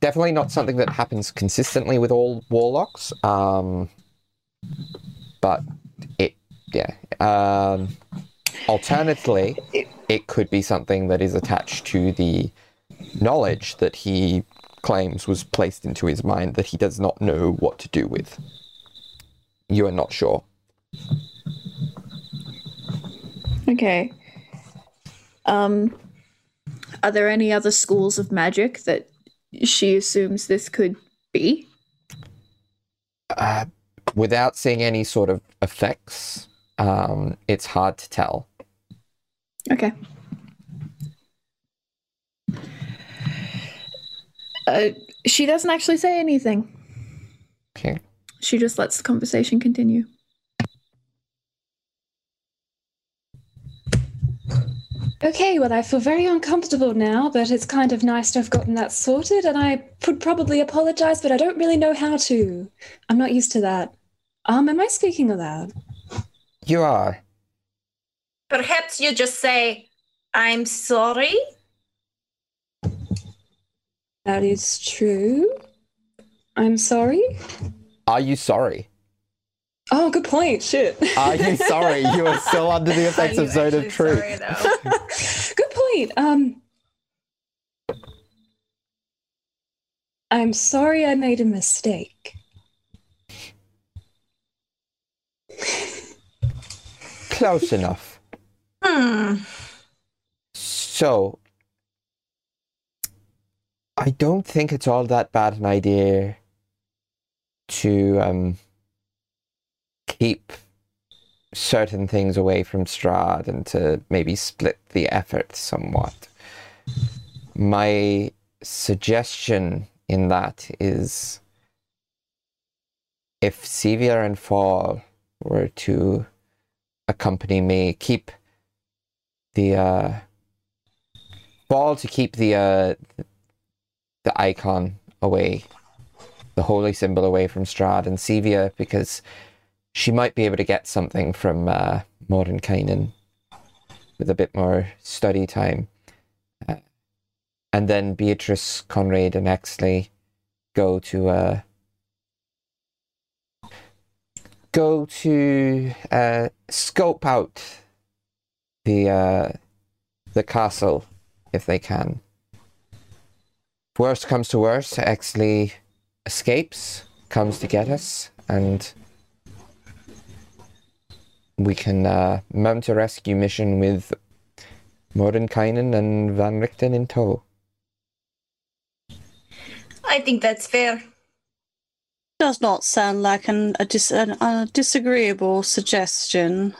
definitely not something that happens consistently with all warlocks. Um, but it, yeah. Um, alternatively, it could be something that is attached to the knowledge that he claims was placed into his mind that he does not know what to do with. You are not sure. Okay. Um, are there any other schools of magic that she assumes this could be? Uh, without seeing any sort of effects, um, it's hard to tell. Okay. Uh, she doesn't actually say anything. Okay. She just lets the conversation continue. Okay, well, I feel very uncomfortable now, but it's kind of nice to have gotten that sorted, and I would probably apologize, but I don't really know how to. I'm not used to that. Um, am I speaking aloud? You are. Perhaps you just say, I'm sorry. That is true. I'm sorry. Are you sorry? Oh, good point. Shit. [laughs] Are you sorry? You are still under the [laughs] effects of you Zone of Truth. sorry, [laughs] good point. Um, I'm sorry I made a mistake. Close enough. Hmm. So, I don't think it's all that bad an idea to um, keep certain things away from Strahd and to maybe split the effort somewhat. My suggestion in that is if Sevia and Fall were to accompany me, keep the uh, ball to keep the uh, the icon away, the holy symbol away from Strahd and Sevia because she might be able to get something from uh, Mordenkainen with a bit more study time. Uh, and then Beatrice, Conrad, and Exley go to uh, go to uh, scope out the uh, the castle if they can. Worst comes to worst, Exley escapes, comes to get us, and we can uh, mount a rescue mission with Mordenkainen and Van Richten in tow. I think that's fair. Does not sound like an, a, dis, an, a disagreeable suggestion.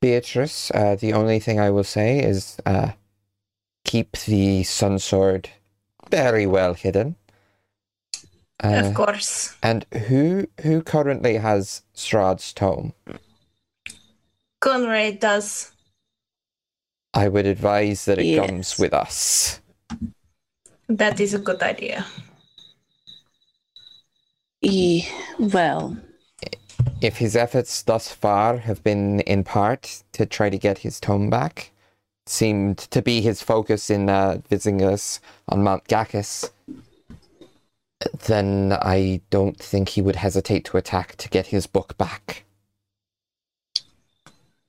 Beatrice, uh, the only thing I will say is uh, keep the sun sword very well hidden. Uh, of course. and who who currently has Strahd's tome? Conrad does. I would advise that it Yes. comes with us. That is a good idea. E, well, If his efforts thus far have been in part to try to get his tome back, seemed to be his focus in uh, visiting us on Mount Ghakis, then I don't think he would hesitate to attack to get his book back.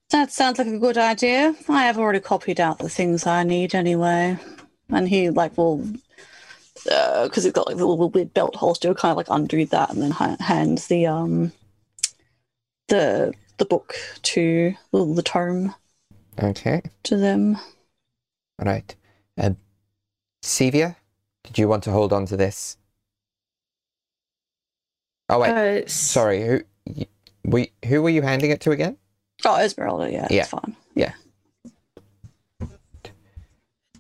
that sounds like a good idea. I have already copied out the things I need anyway. And he, like, will, because it's got like the little weird belt holster, kind of like undo that and then ha- hands the, um, the, the book to, well, the tome Okay, to them. all right. Uh, Sevia, did you want to hold on to this? Oh wait, Uh, sorry. Who, y- we, who were you handing it to again? Oh, Esmeralda, yeah, Yeah. it's fine.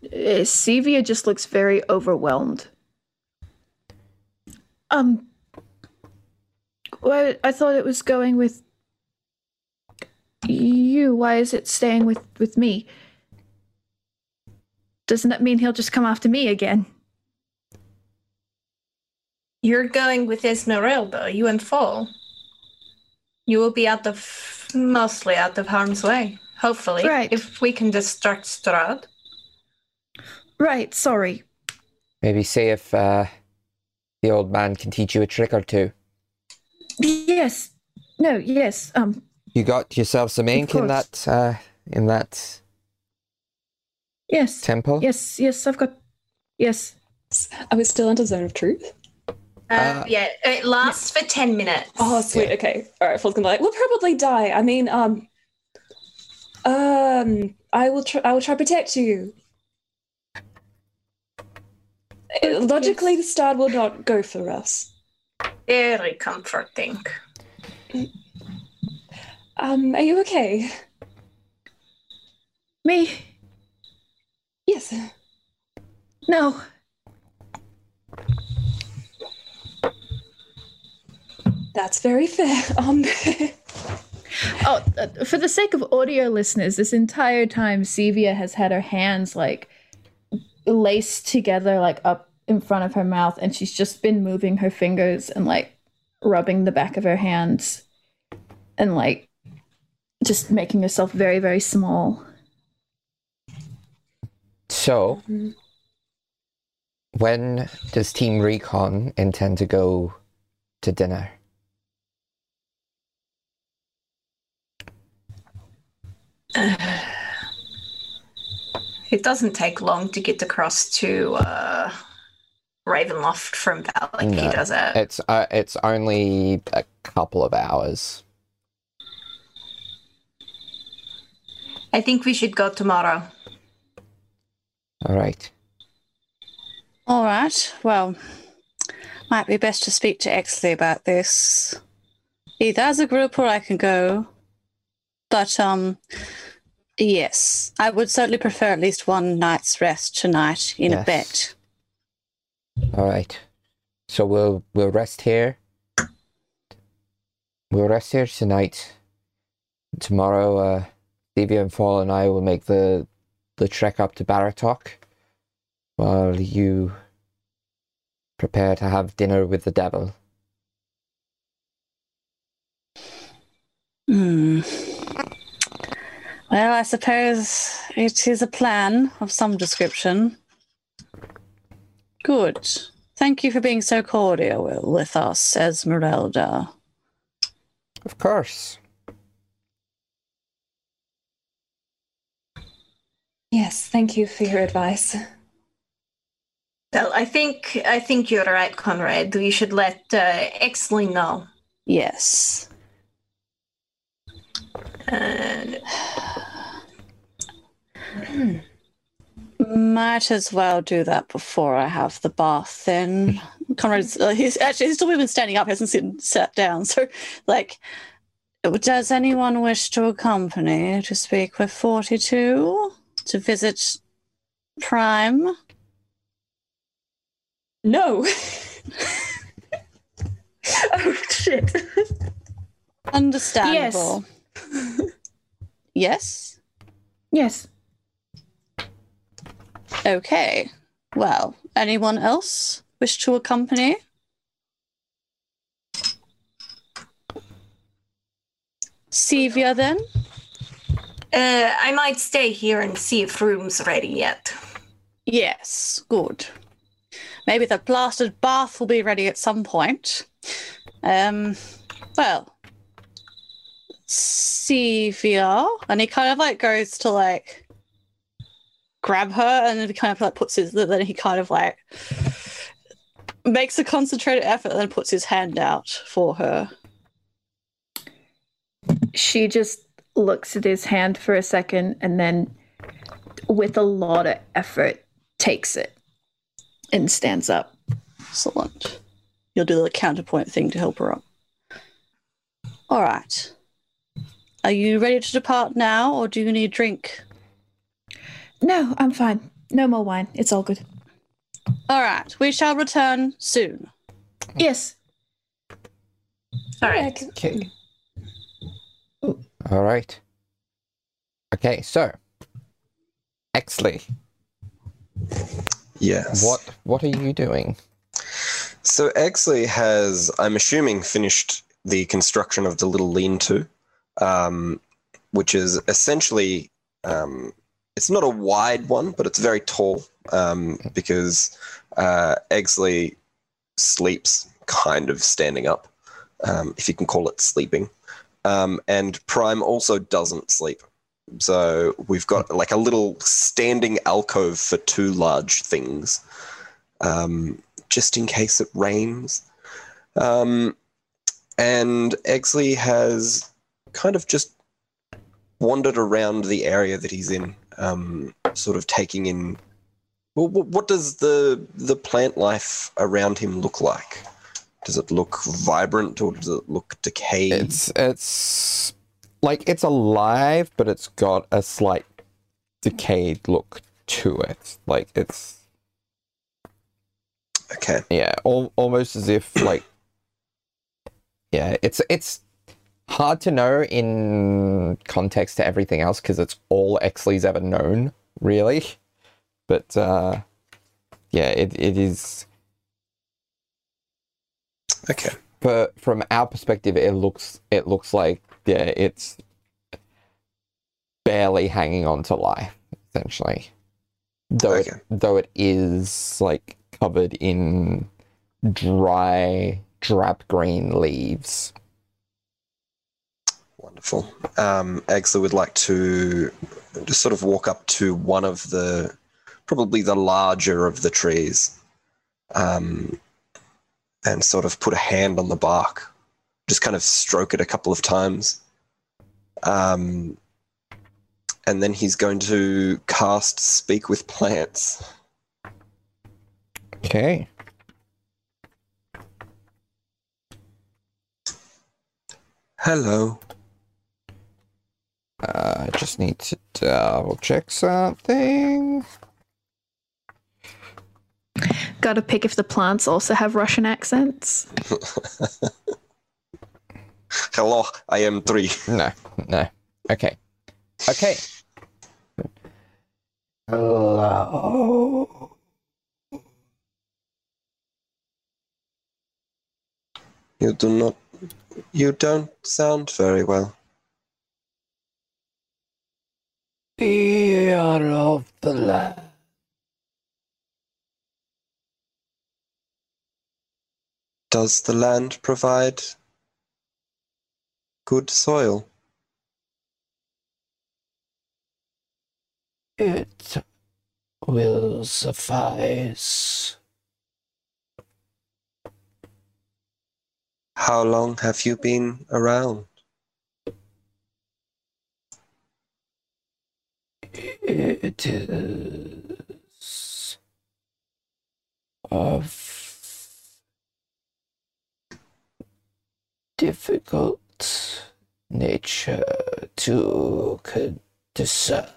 uh, Sevia just looks very overwhelmed. Um, well, I thought it was going with you. Why is it staying with with me? Doesn't that mean he'll just come after me again? You're going with Esmeralda, you and Fall. You will be out of mostly out of harm's way, hopefully. Right. If we can distract Strahd. Right. Sorry. Maybe see if uh, the old man can teach you a trick or two. Yes. No. Yes. Um. You got yourself some ink in that uh, in that Yes. temple. Yes. Yes. I've got. Yes. Are we still under zone of truth? Uh, Uh, yeah, it lasts for 10 minutes. Oh, sweet. Yeah. Okay. All right. Fool's gonna be like, we'll probably die. I mean, um, um, I will try. I will try to protect you. Uh, Logically, the star will not go for us. Very comforting. Um, are you okay? Me. Yes. No. That's very fair. [laughs] Um, Oh, uh, for the sake of audio listeners, this entire time Sevia has had her hands like laced together, like up in front of her mouth, and she's just been moving her fingers and like rubbing the back of her hands and like just making herself very, very small. So, when does Team Recon intend to go to dinner? It doesn't take long to get across to uh, Ravenloft from Vallaki, No. does it? It's uh, it's only a couple of hours. I think we should go tomorrow. All right. All right. Well, might be best to speak to Exley about this. Either as a group or I can go. But um yes, I would certainly prefer at least one night's rest tonight in a Yes. bed. All right. So we'll we'll rest here. We'll rest here tonight. Tomorrow, uh, Stevie and Fall and I will make the the trek up to Baratok, while you prepare to have dinner with the devil. Hmm. Well, I suppose it is a plan of some description. Good. Thank you for being so cordial with us, Esmeralda. Of course. yes, thank you for your advice. Well, I think I think you're right, Conrad. We should let uh, Exley know. Yes. Uh, [clears throat] Might as well do that before I have the bath then. [laughs] Conrad's, uh, he's actually he's still even standing up, he hasn't sit, sat down. [laughs] So, like, does anyone wish to accompany to speak with 42? To visit Prime? No. [laughs] oh shit. Understandable. Yes. Yes. Okay. Well, anyone else wish to accompany? Sevia then? uh, I might stay here and see if room's ready yet. Yes, good. Maybe the blasted bath will be ready at some point. Um, well, Sevia, and he kind of like goes to like grab her, and then he kind of like puts his. Then he kind of like makes a concentrated effort, and then puts his hand out for her. She just looks at his hand for a second and then, with a lot of effort, takes it and stands up. Excellent. You'll do the counterpoint thing to help her up. All right. Are you ready to depart now, or do you need a drink? No, I'm fine. No more wine. It's all good. All right. We shall return soon. Yes. All right. Okay. All right. Okay, so Exley, Yes. what what are you doing? So Exley has, I'm assuming, finished the construction of the little lean-to, um, which is essentially, um, it's not a wide one, but it's very tall um, because uh, Exley sleeps kind of standing up, um, if you can call it sleeping. Um, and Prime also doesn't sleep. So we've got like a little standing alcove for two large things. Um, just in case it rains. Um, and Exley has kind of just wandered around the area that he's in, um, sort of taking in. Well, what does the the plant life around him look like? Does it look vibrant or does it look decayed? It's it's like it's alive, but it's got a slight decayed look to it. Like it's Okay. Yeah, al- almost as if like yeah, it's it's hard to know in context to everything else because it's all Exley's ever known, really. But uh yeah, it, it is Okay. but from our perspective it looks it looks like yeah, it's barely hanging on to life, essentially. Though Okay. it, though it is like covered in dry drab green leaves. Wonderful. Um, Exley would like to just sort of walk up to one of the, probably the larger of the trees, um, and sort of put a hand on the bark, just kind of stroke it a couple of times. Um, and then he's going to cast Speak with Plants. Okay. Hello. I just need to double check something. Gotta pick if the plants also have Russian accents. [laughs] Hello, I am three. No, no. Okay. Okay. Hello. You do not. You don't sound very well. Fear of the land. Does the land provide good soil? It will suffice. How long have you been around? It is of difficult nature to discern.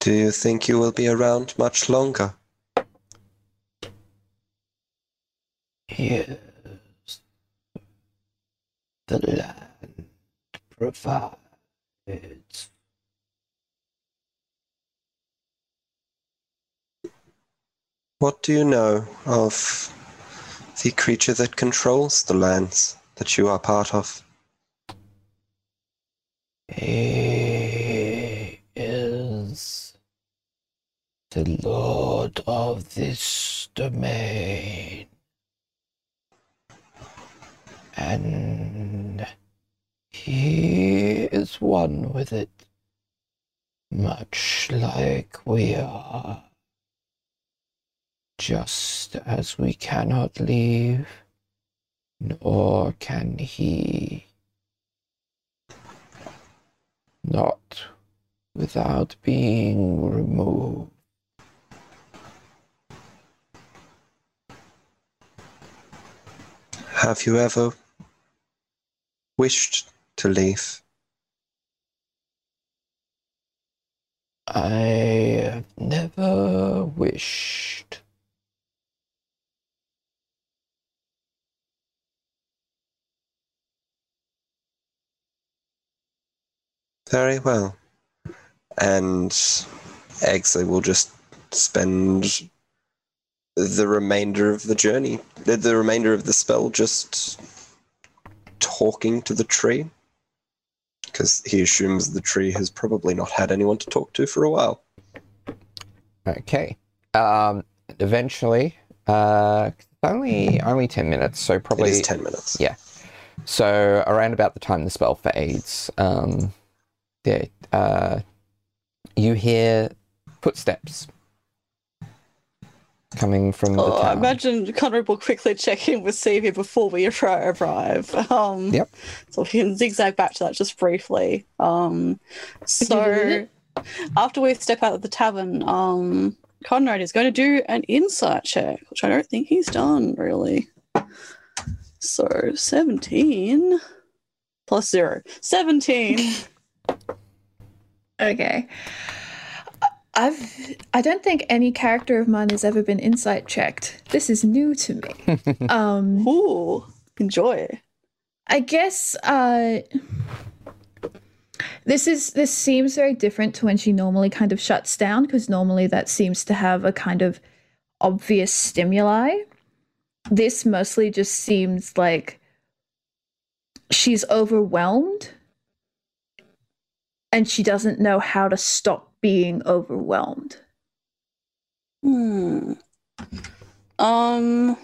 Do you think you will be around much longer? Yes, the land provides. What do you know of the creature that controls the lands that you are part of? He is the lord of this domain. And he is one with it, much like we are. Just as we cannot leave, nor can he. Not without being removed. Have you ever wished to leave? I have never wished. Very well. And Exley will just spend the remainder of the journey, the, the remainder of the spell, just talking to the tree. Because he assumes the tree has probably not had anyone to talk to for a while. Okay. Um. Eventually, uh, only only ten minutes, so probably is 10 minutes. Yeah. So around about the time the spell fades, um, yeah, uh, you hear footsteps coming from the Oh, I imagine Conrad will quickly check in with Sevia before we arrive. [laughs] Um, Yep. So we can zigzag back to that just briefly. Um, so after we step out of the tavern, um, Conrad is going to do an insight check, which I don't think he's done really. So 17 plus zero. 17. [laughs] Okay. I've I don't think any character of mine has ever been insight checked. This is new to me. [laughs] um Ooh, enjoy. I guess uh this is this seems very different to when she normally kind of shuts down because normally that seems to have a kind of obvious stimuli. This mostly just seems like she's overwhelmed and she doesn't know how to stop being overwhelmed. Hmm. Um.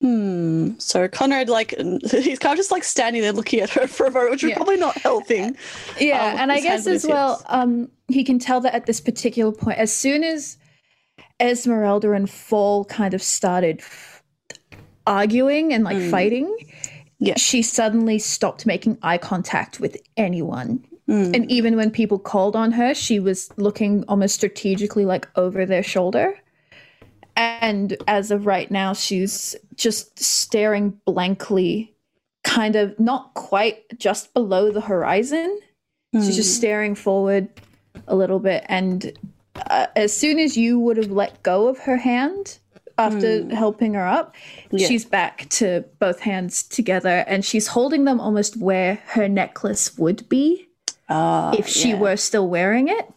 Hmm. So Conrad, like, [laughs] he's kind of just like standing there looking at her for a moment, which is Yeah. probably not helping. Yeah, Um, and I guess as well, hips. um, he can tell that at this particular point, as soon as Esmeralda and Fall kind of started f- arguing and like Mm. fighting, Yeah. she suddenly stopped making eye contact with anyone. Hmm. And even when people called on her, she was looking almost strategically like over their shoulder. And as of right now, she's just staring blankly, kind of not quite just below the horizon. She's just staring forward a little bit. And uh, as soon as you would have let go of her hand after helping her up, Yeah. she's back to both hands together and she's holding them almost where her necklace would be Ah, if she yeah. were still wearing it.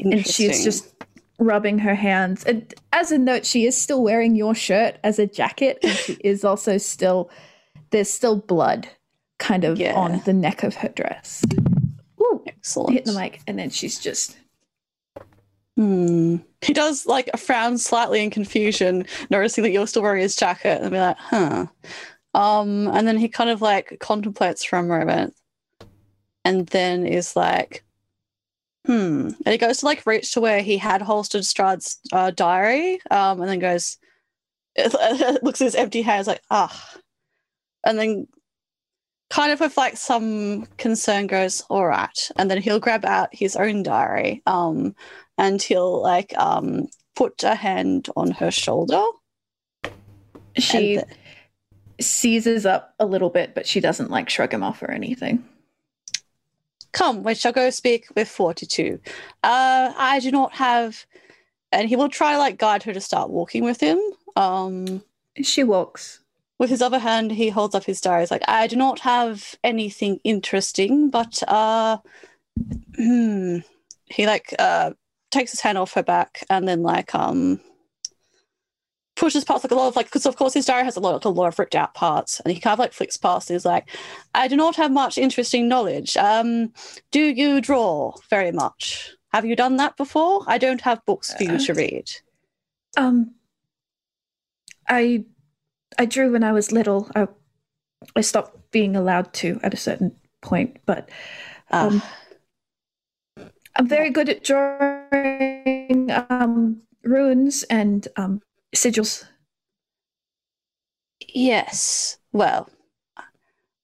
And she's just rubbing her hands. And as a note, she is still wearing your shirt as a jacket, and she [laughs] is also still there's still blood kind of Yeah. on the neck of her dress. Ooh, excellent. hit the mic, and then she's just Hmm. He does like a frown slightly in confusion, noticing that you're still wearing his jacket, and be like, "Huh." Um, and then he kind of like contemplates for a moment, and then is like, "Hmm." And he goes to like reach to where he had holstered Strahd's uh, diary, um, and then goes, [laughs] looks at his empty hands, like, "Ah," and then kind of with like some concern goes, "All right," and then he'll grab out his own diary, um and he'll like um put a hand on her shoulder. she th- seizes up a little bit, but she doesn't like shrug him off or anything. Come, we shall go speak with 42. Uh, I do not have, and he will try like guide her to start walking with him. Um, She walks. with his other hand, he holds up his diary. He's like, I do not have anything interesting, but uh, hmm. He like uh takes his hand off her back and then like um pushes past like a lot of like because of course his diary has a lot of a lot of ripped out parts and he kind of like flicks past and is like i do not have much interesting knowledge. Um do you draw very much? Have you done that before? I don't have books for you to read. Um, I I drew when I was little. I I stopped being allowed to at a certain point, but Ah, um, I'm very good at drawing um, runes and um, sigils. Yes. Well,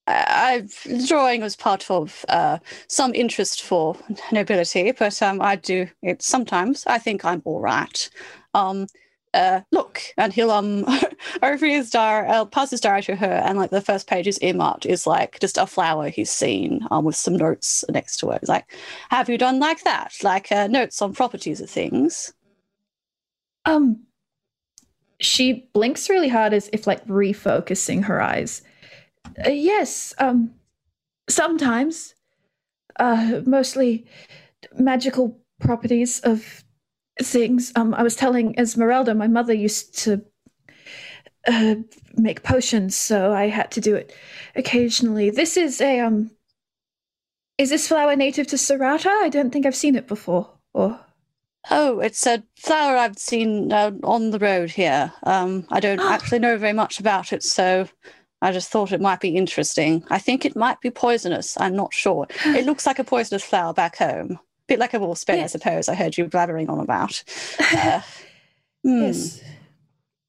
I, I've drawing was part of uh, some interest for nobility, but um, I do it sometimes. I think I'm all right. Um, uh, look, and he'll um [laughs] over his diary, I'll pass his diary to her, and like the first page is earmarked is like just a flower he's seen um with some notes next to it. It's like, have you done like that? Like uh, notes on properties of things. Um, she blinks really hard as if like refocusing her eyes. Uh, yes, um, sometimes, uh, mostly magical properties of things. Um, I was telling Esmeralda, my mother used to uh, make potions, so I had to do it occasionally. This is a um. Is this flower native to Serata? I don't think I've seen it before. Or Oh, it's a flower I've seen uh, on the road here. Um, I don't actually know very much about it, so I just thought it might be interesting. I think it might be poisonous. I'm not sure. [gasps] It looks like a poisonous flower back home. bit like a wolfsbane, I Yeah. suppose. I heard you blabbering on about. [laughs] Uh, hmm, Yes.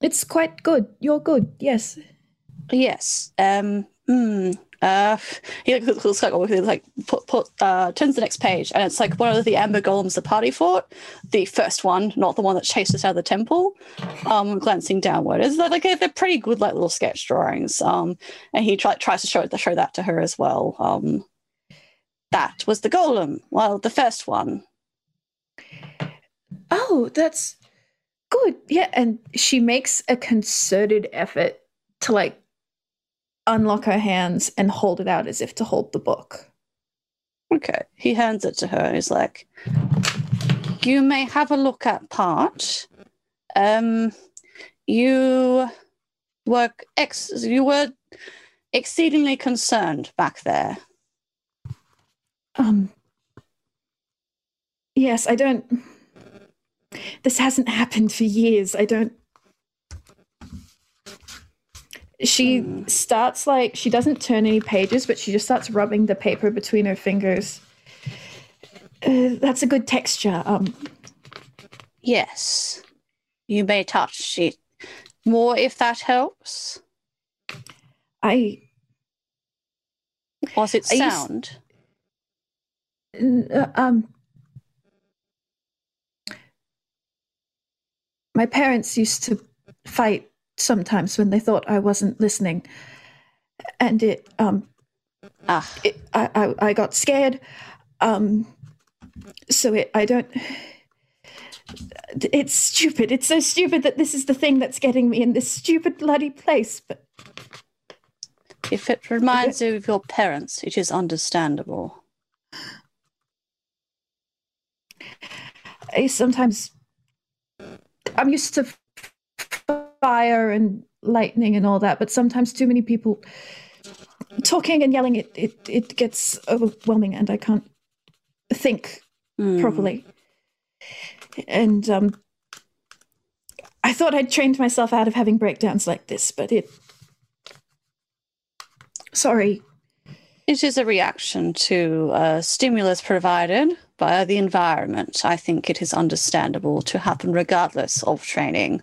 It's quite good. You're good. Yes. Yes. Um. Hmm. Uh. He looks, like like put put uh turns the next page, and it's like one of the amber golems the party fought, the first one, not the one that chased us out of the temple. Um, glancing downward, is like they're pretty good, like little sketch drawings. Um, and he try, tries to show it show that to her as well. Um, that was the golem. Well, the first one. Oh, that's good. Yeah, and she makes a concerted effort to like unlock her hands and hold it out as if to hold the book. Okay. He hands it to her and he's like, You may have a look at part. Um you were ex you were exceedingly concerned back there. Um Yes, I don't This hasn't happened for years. I don't She Hmm. starts like she doesn't turn any pages, but she just starts rubbing the paper between her fingers. Uh, that's a good texture. Um, Yes. You may touch it more if that helps. I Was it sound? uh, um my parents used to fight sometimes when they thought I wasn't listening, and it um Ah, it, I, I I got scared, um so it I don't. It's stupid. It's so stupid that this is the thing that's getting me in this stupid bloody place. But if it reminds you of your parents, it is understandable. I sometimes I'm used to fire and lightning and all that, but sometimes too many people talking and yelling it it, it gets overwhelming and I can't think Hmm. properly. And um I thought I'd trained myself out of having breakdowns like this, but it sorry. It is a reaction to a stimulus provided by the environment. I think it is understandable to happen regardless of training.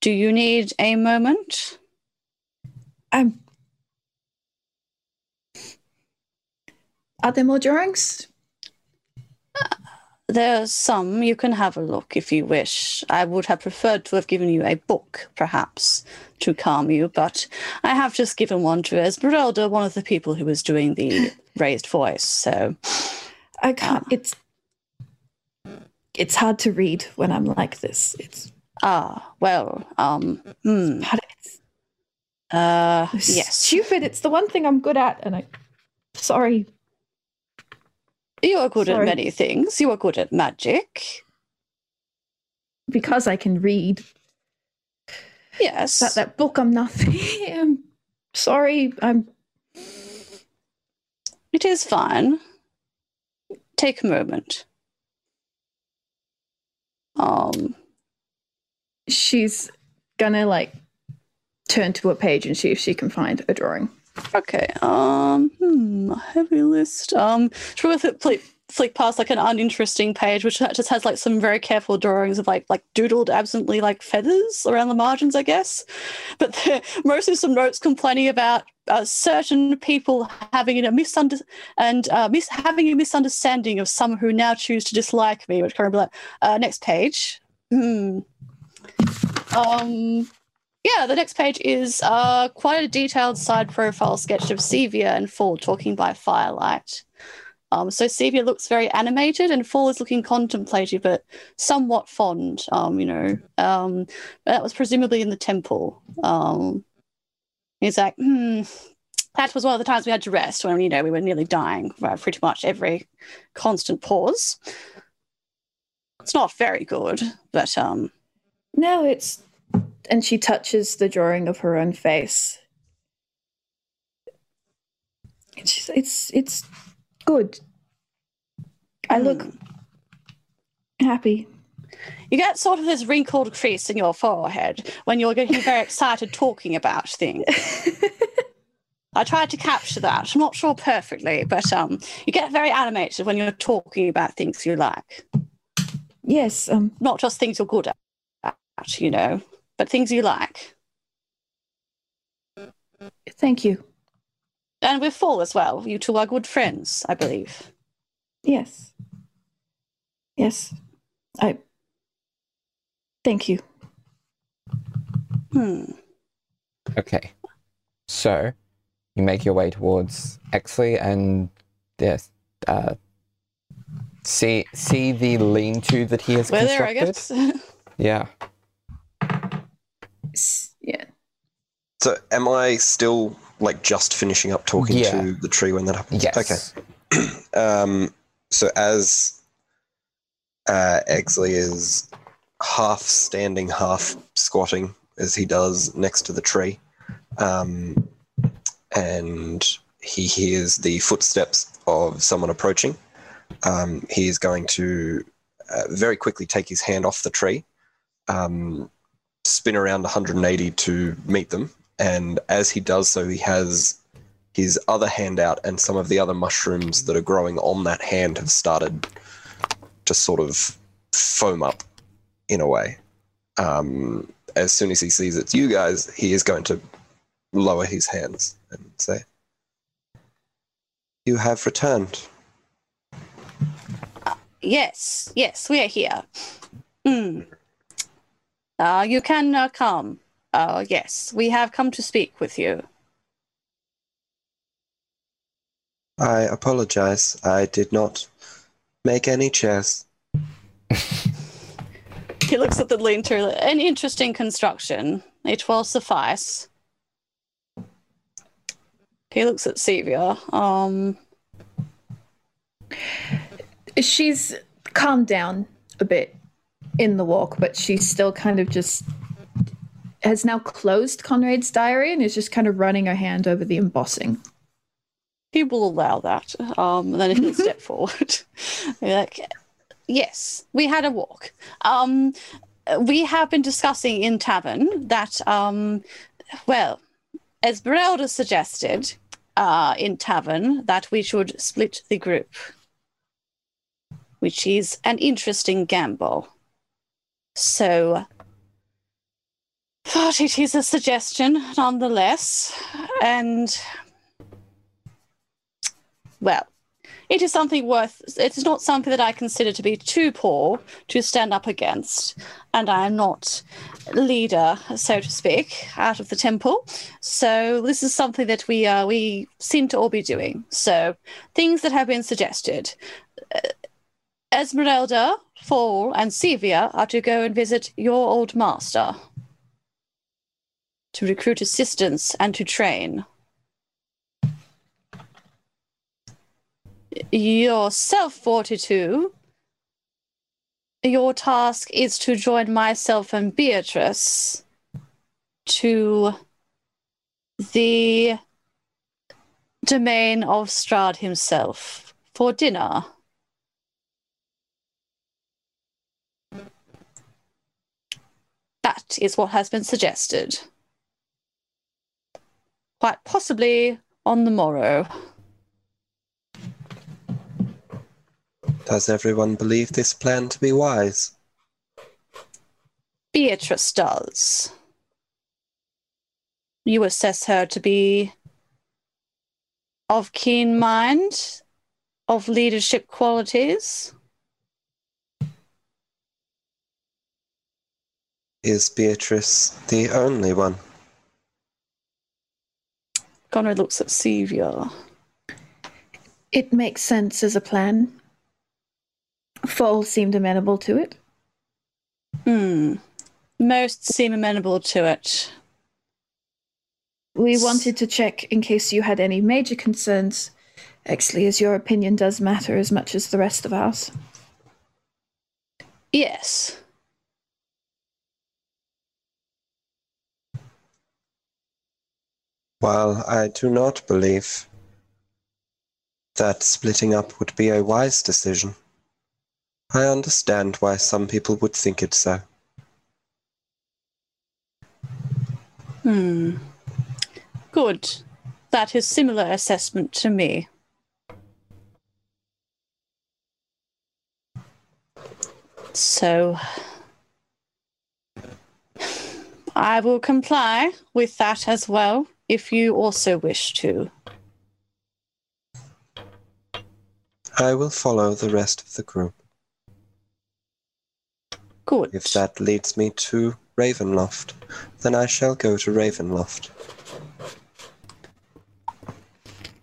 Do you need a moment? I'm Are there more drawings? Uh, There's some. You can have a look if you wish. I would have preferred to have given you a book, perhaps, to calm you, but I have just given one to Esmeralda, one of the people who was doing the [laughs] raised voice. So, I can't. Uh. It's it's hard to read when I'm like this. It's ah, well, um, hmm, it's uh, it's yes. stupid. It's the one thing I'm good at, and I. Sorry. You are good Sorry. at many things. You are good at magic. because I can read Yes. that that book. I'm nothing. [laughs] I'm sorry. I'm It is fine. Take a moment. Um, she's gonna like turn to a page and see if she can find a drawing. okay. Um, hmm, heavy list. Um, should we flick, flick past like an uninteresting page, which just has like some very careful drawings of like like doodled absently like feathers around the margins, I guess. But there, [laughs] mostly some notes complaining about uh, certain people having a misunder and uh, mis- having a misunderstanding of some who now choose to dislike me, which kind of be like, uh, next page. Hmm. Um, yeah, the next page is uh, quite a detailed side profile sketch of Sevia and Fall talking by firelight. Um, so Sevia looks very animated, and Fall is looking contemplative but somewhat fond. Um, you know, um, that was presumably in the temple. Um, he's like, hmm. That was one of the times we had to rest when you know we were nearly dying. uh, Pretty much every constant pause. It's not very good, but um, No, it's and she touches the drawing of her own face. It's it's it's good. I look happy. You get sort of this wrinkled crease in your forehead when you're getting very [laughs] excited talking about things. I tried to capture that. I'm not sure perfectly, but um, you get very animated when you're talking about things you like. yes, um, Not just things you're good at, you know, but things you like. thank you. And we're Fall as well. You two are good friends, I believe. Yes. Yes. I thank you. Hmm. Okay. So you make your way towards Exley and yes, uh, See, see the lean-to that he has We're there, I constructed. guess. [laughs] Yeah. S- Yeah. So, am I still like just finishing up talking Yeah. to the tree when that happens? Yes. Okay. [clears throat] Um, so as uh, Exley is half standing, half squatting as he does next to the tree, um, and he hears the footsteps of someone approaching. Um, he is going to uh, very quickly take his hand off the tree, um, spin around 180 to meet them, and as he does so, he has his other hand out, and some of the other mushrooms that are growing on that hand have started to sort of foam up in a way. Um, as soon as he sees it's you guys, he is going to lower his hands and say, You have returned. Yes, yes, we are here. Mm. Uh, you can uh, come. Uh, yes, we have come to speak with you. I apologize. I did not make any chairs. [laughs] He looks at the lean-to. An interesting construction. It will suffice. He looks at Sevia. Um, She's calmed down a bit in the walk, but she's still kind of just has now closed Conrad's diary and is just kind of running her hand over the embossing. he will allow that. Um, and then he'll step [laughs] forward. [laughs] Like, yes, we had a walk. Um, we have been discussing in tavern that, um, well, Esmeralda suggested uh, in tavern, that we should split the group, which is an interesting gamble. So, but it is a suggestion nonetheless, and well, it is something worth. It is not something that I consider to be too poor to stand up against, and I am not leader, so to speak, out of the temple. So this is something that we uh, we seem to all be doing. So things that have been suggested. Esmeralda, Fall, and Sevia are to go and visit your old master to recruit assistants and to train. yourself, 42, your task is to join myself and Beatrice to the domain of Strahd himself for dinner. That is what has been suggested. Quite possibly on the morrow. Does everyone believe this plan to be wise? Beatrice does. You assess her to be of keen mind, of leadership qualities. Is Beatrice the only one? Conrad looks at Sevia. It makes sense as a plan. Fall seemed amenable to it. Hmm. Most seem amenable to it. We wanted to check in case you had any major concerns, actually, as your opinion does matter as much as the rest of ours. Yes. While I do not believe that splitting up would be a wise decision, I understand why some people would think it so. Hmm. Good. That is similar assessment to me. So I will comply with that as well if you also wish to. I will follow the rest of the group Good. if that leads me to Ravenloft. Then I shall go to Ravenloft.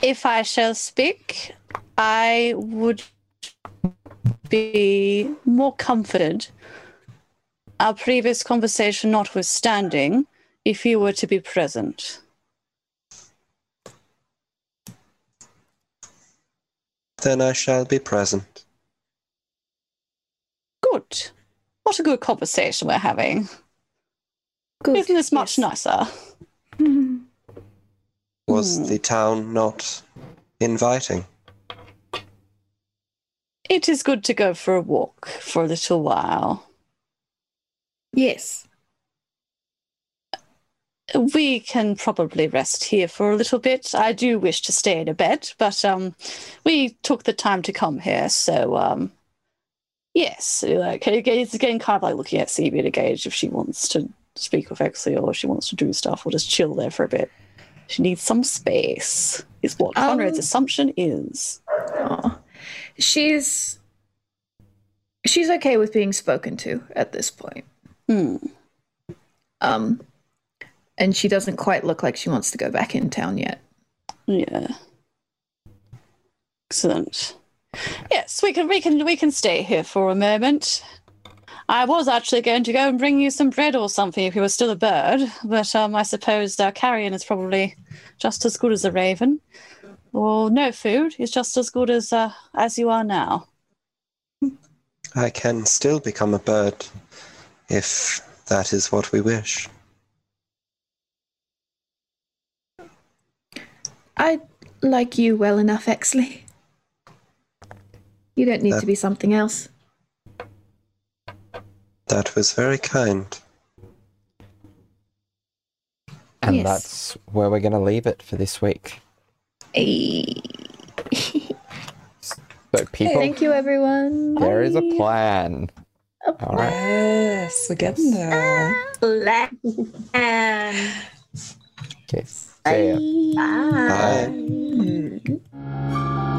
If I shall speak, I would be more comforted, our previous conversation notwithstanding, if you were to be present. Then I shall be present. Good. What a good conversation we're having. Good. Isn't this much yes. nicer? [laughs] Was Hmm. the town not inviting? It is good to go for a walk for a little while. Yes. We can probably rest here for a little bit. I do wish to stay in a bed, but um, we took the time to come here, so um, yes. Like it's again, kind of like looking at Sevia to gauge if she wants to speak with Exley or if she wants to do stuff or just chill there for a bit. She needs some space, is what Um, Conrad's assumption is. Aw. She's she's okay with being spoken to at this point. Hmm. Um, and she doesn't quite look like she wants to go back in town yet. Yeah. Excellent. Yes, we can we can we can stay here for a moment. I was actually going to go and bring you some bread or something if you were still a bird, but um, I suppose uh, carrion is probably just as good as a raven. Or no food is just as good as uh, as you are now. I can still become a bird, if that is what we wish. I like you well enough, Exley. You don't need Uh, to be something else. That was very kind. And Yes. that's where we're going to leave it for this week. Hey. [laughs] So, people, Thank you, everyone. there is a Bye. plan. All right. Yes, we're getting there. And Okay. Bye. Bye. Bye. Bye.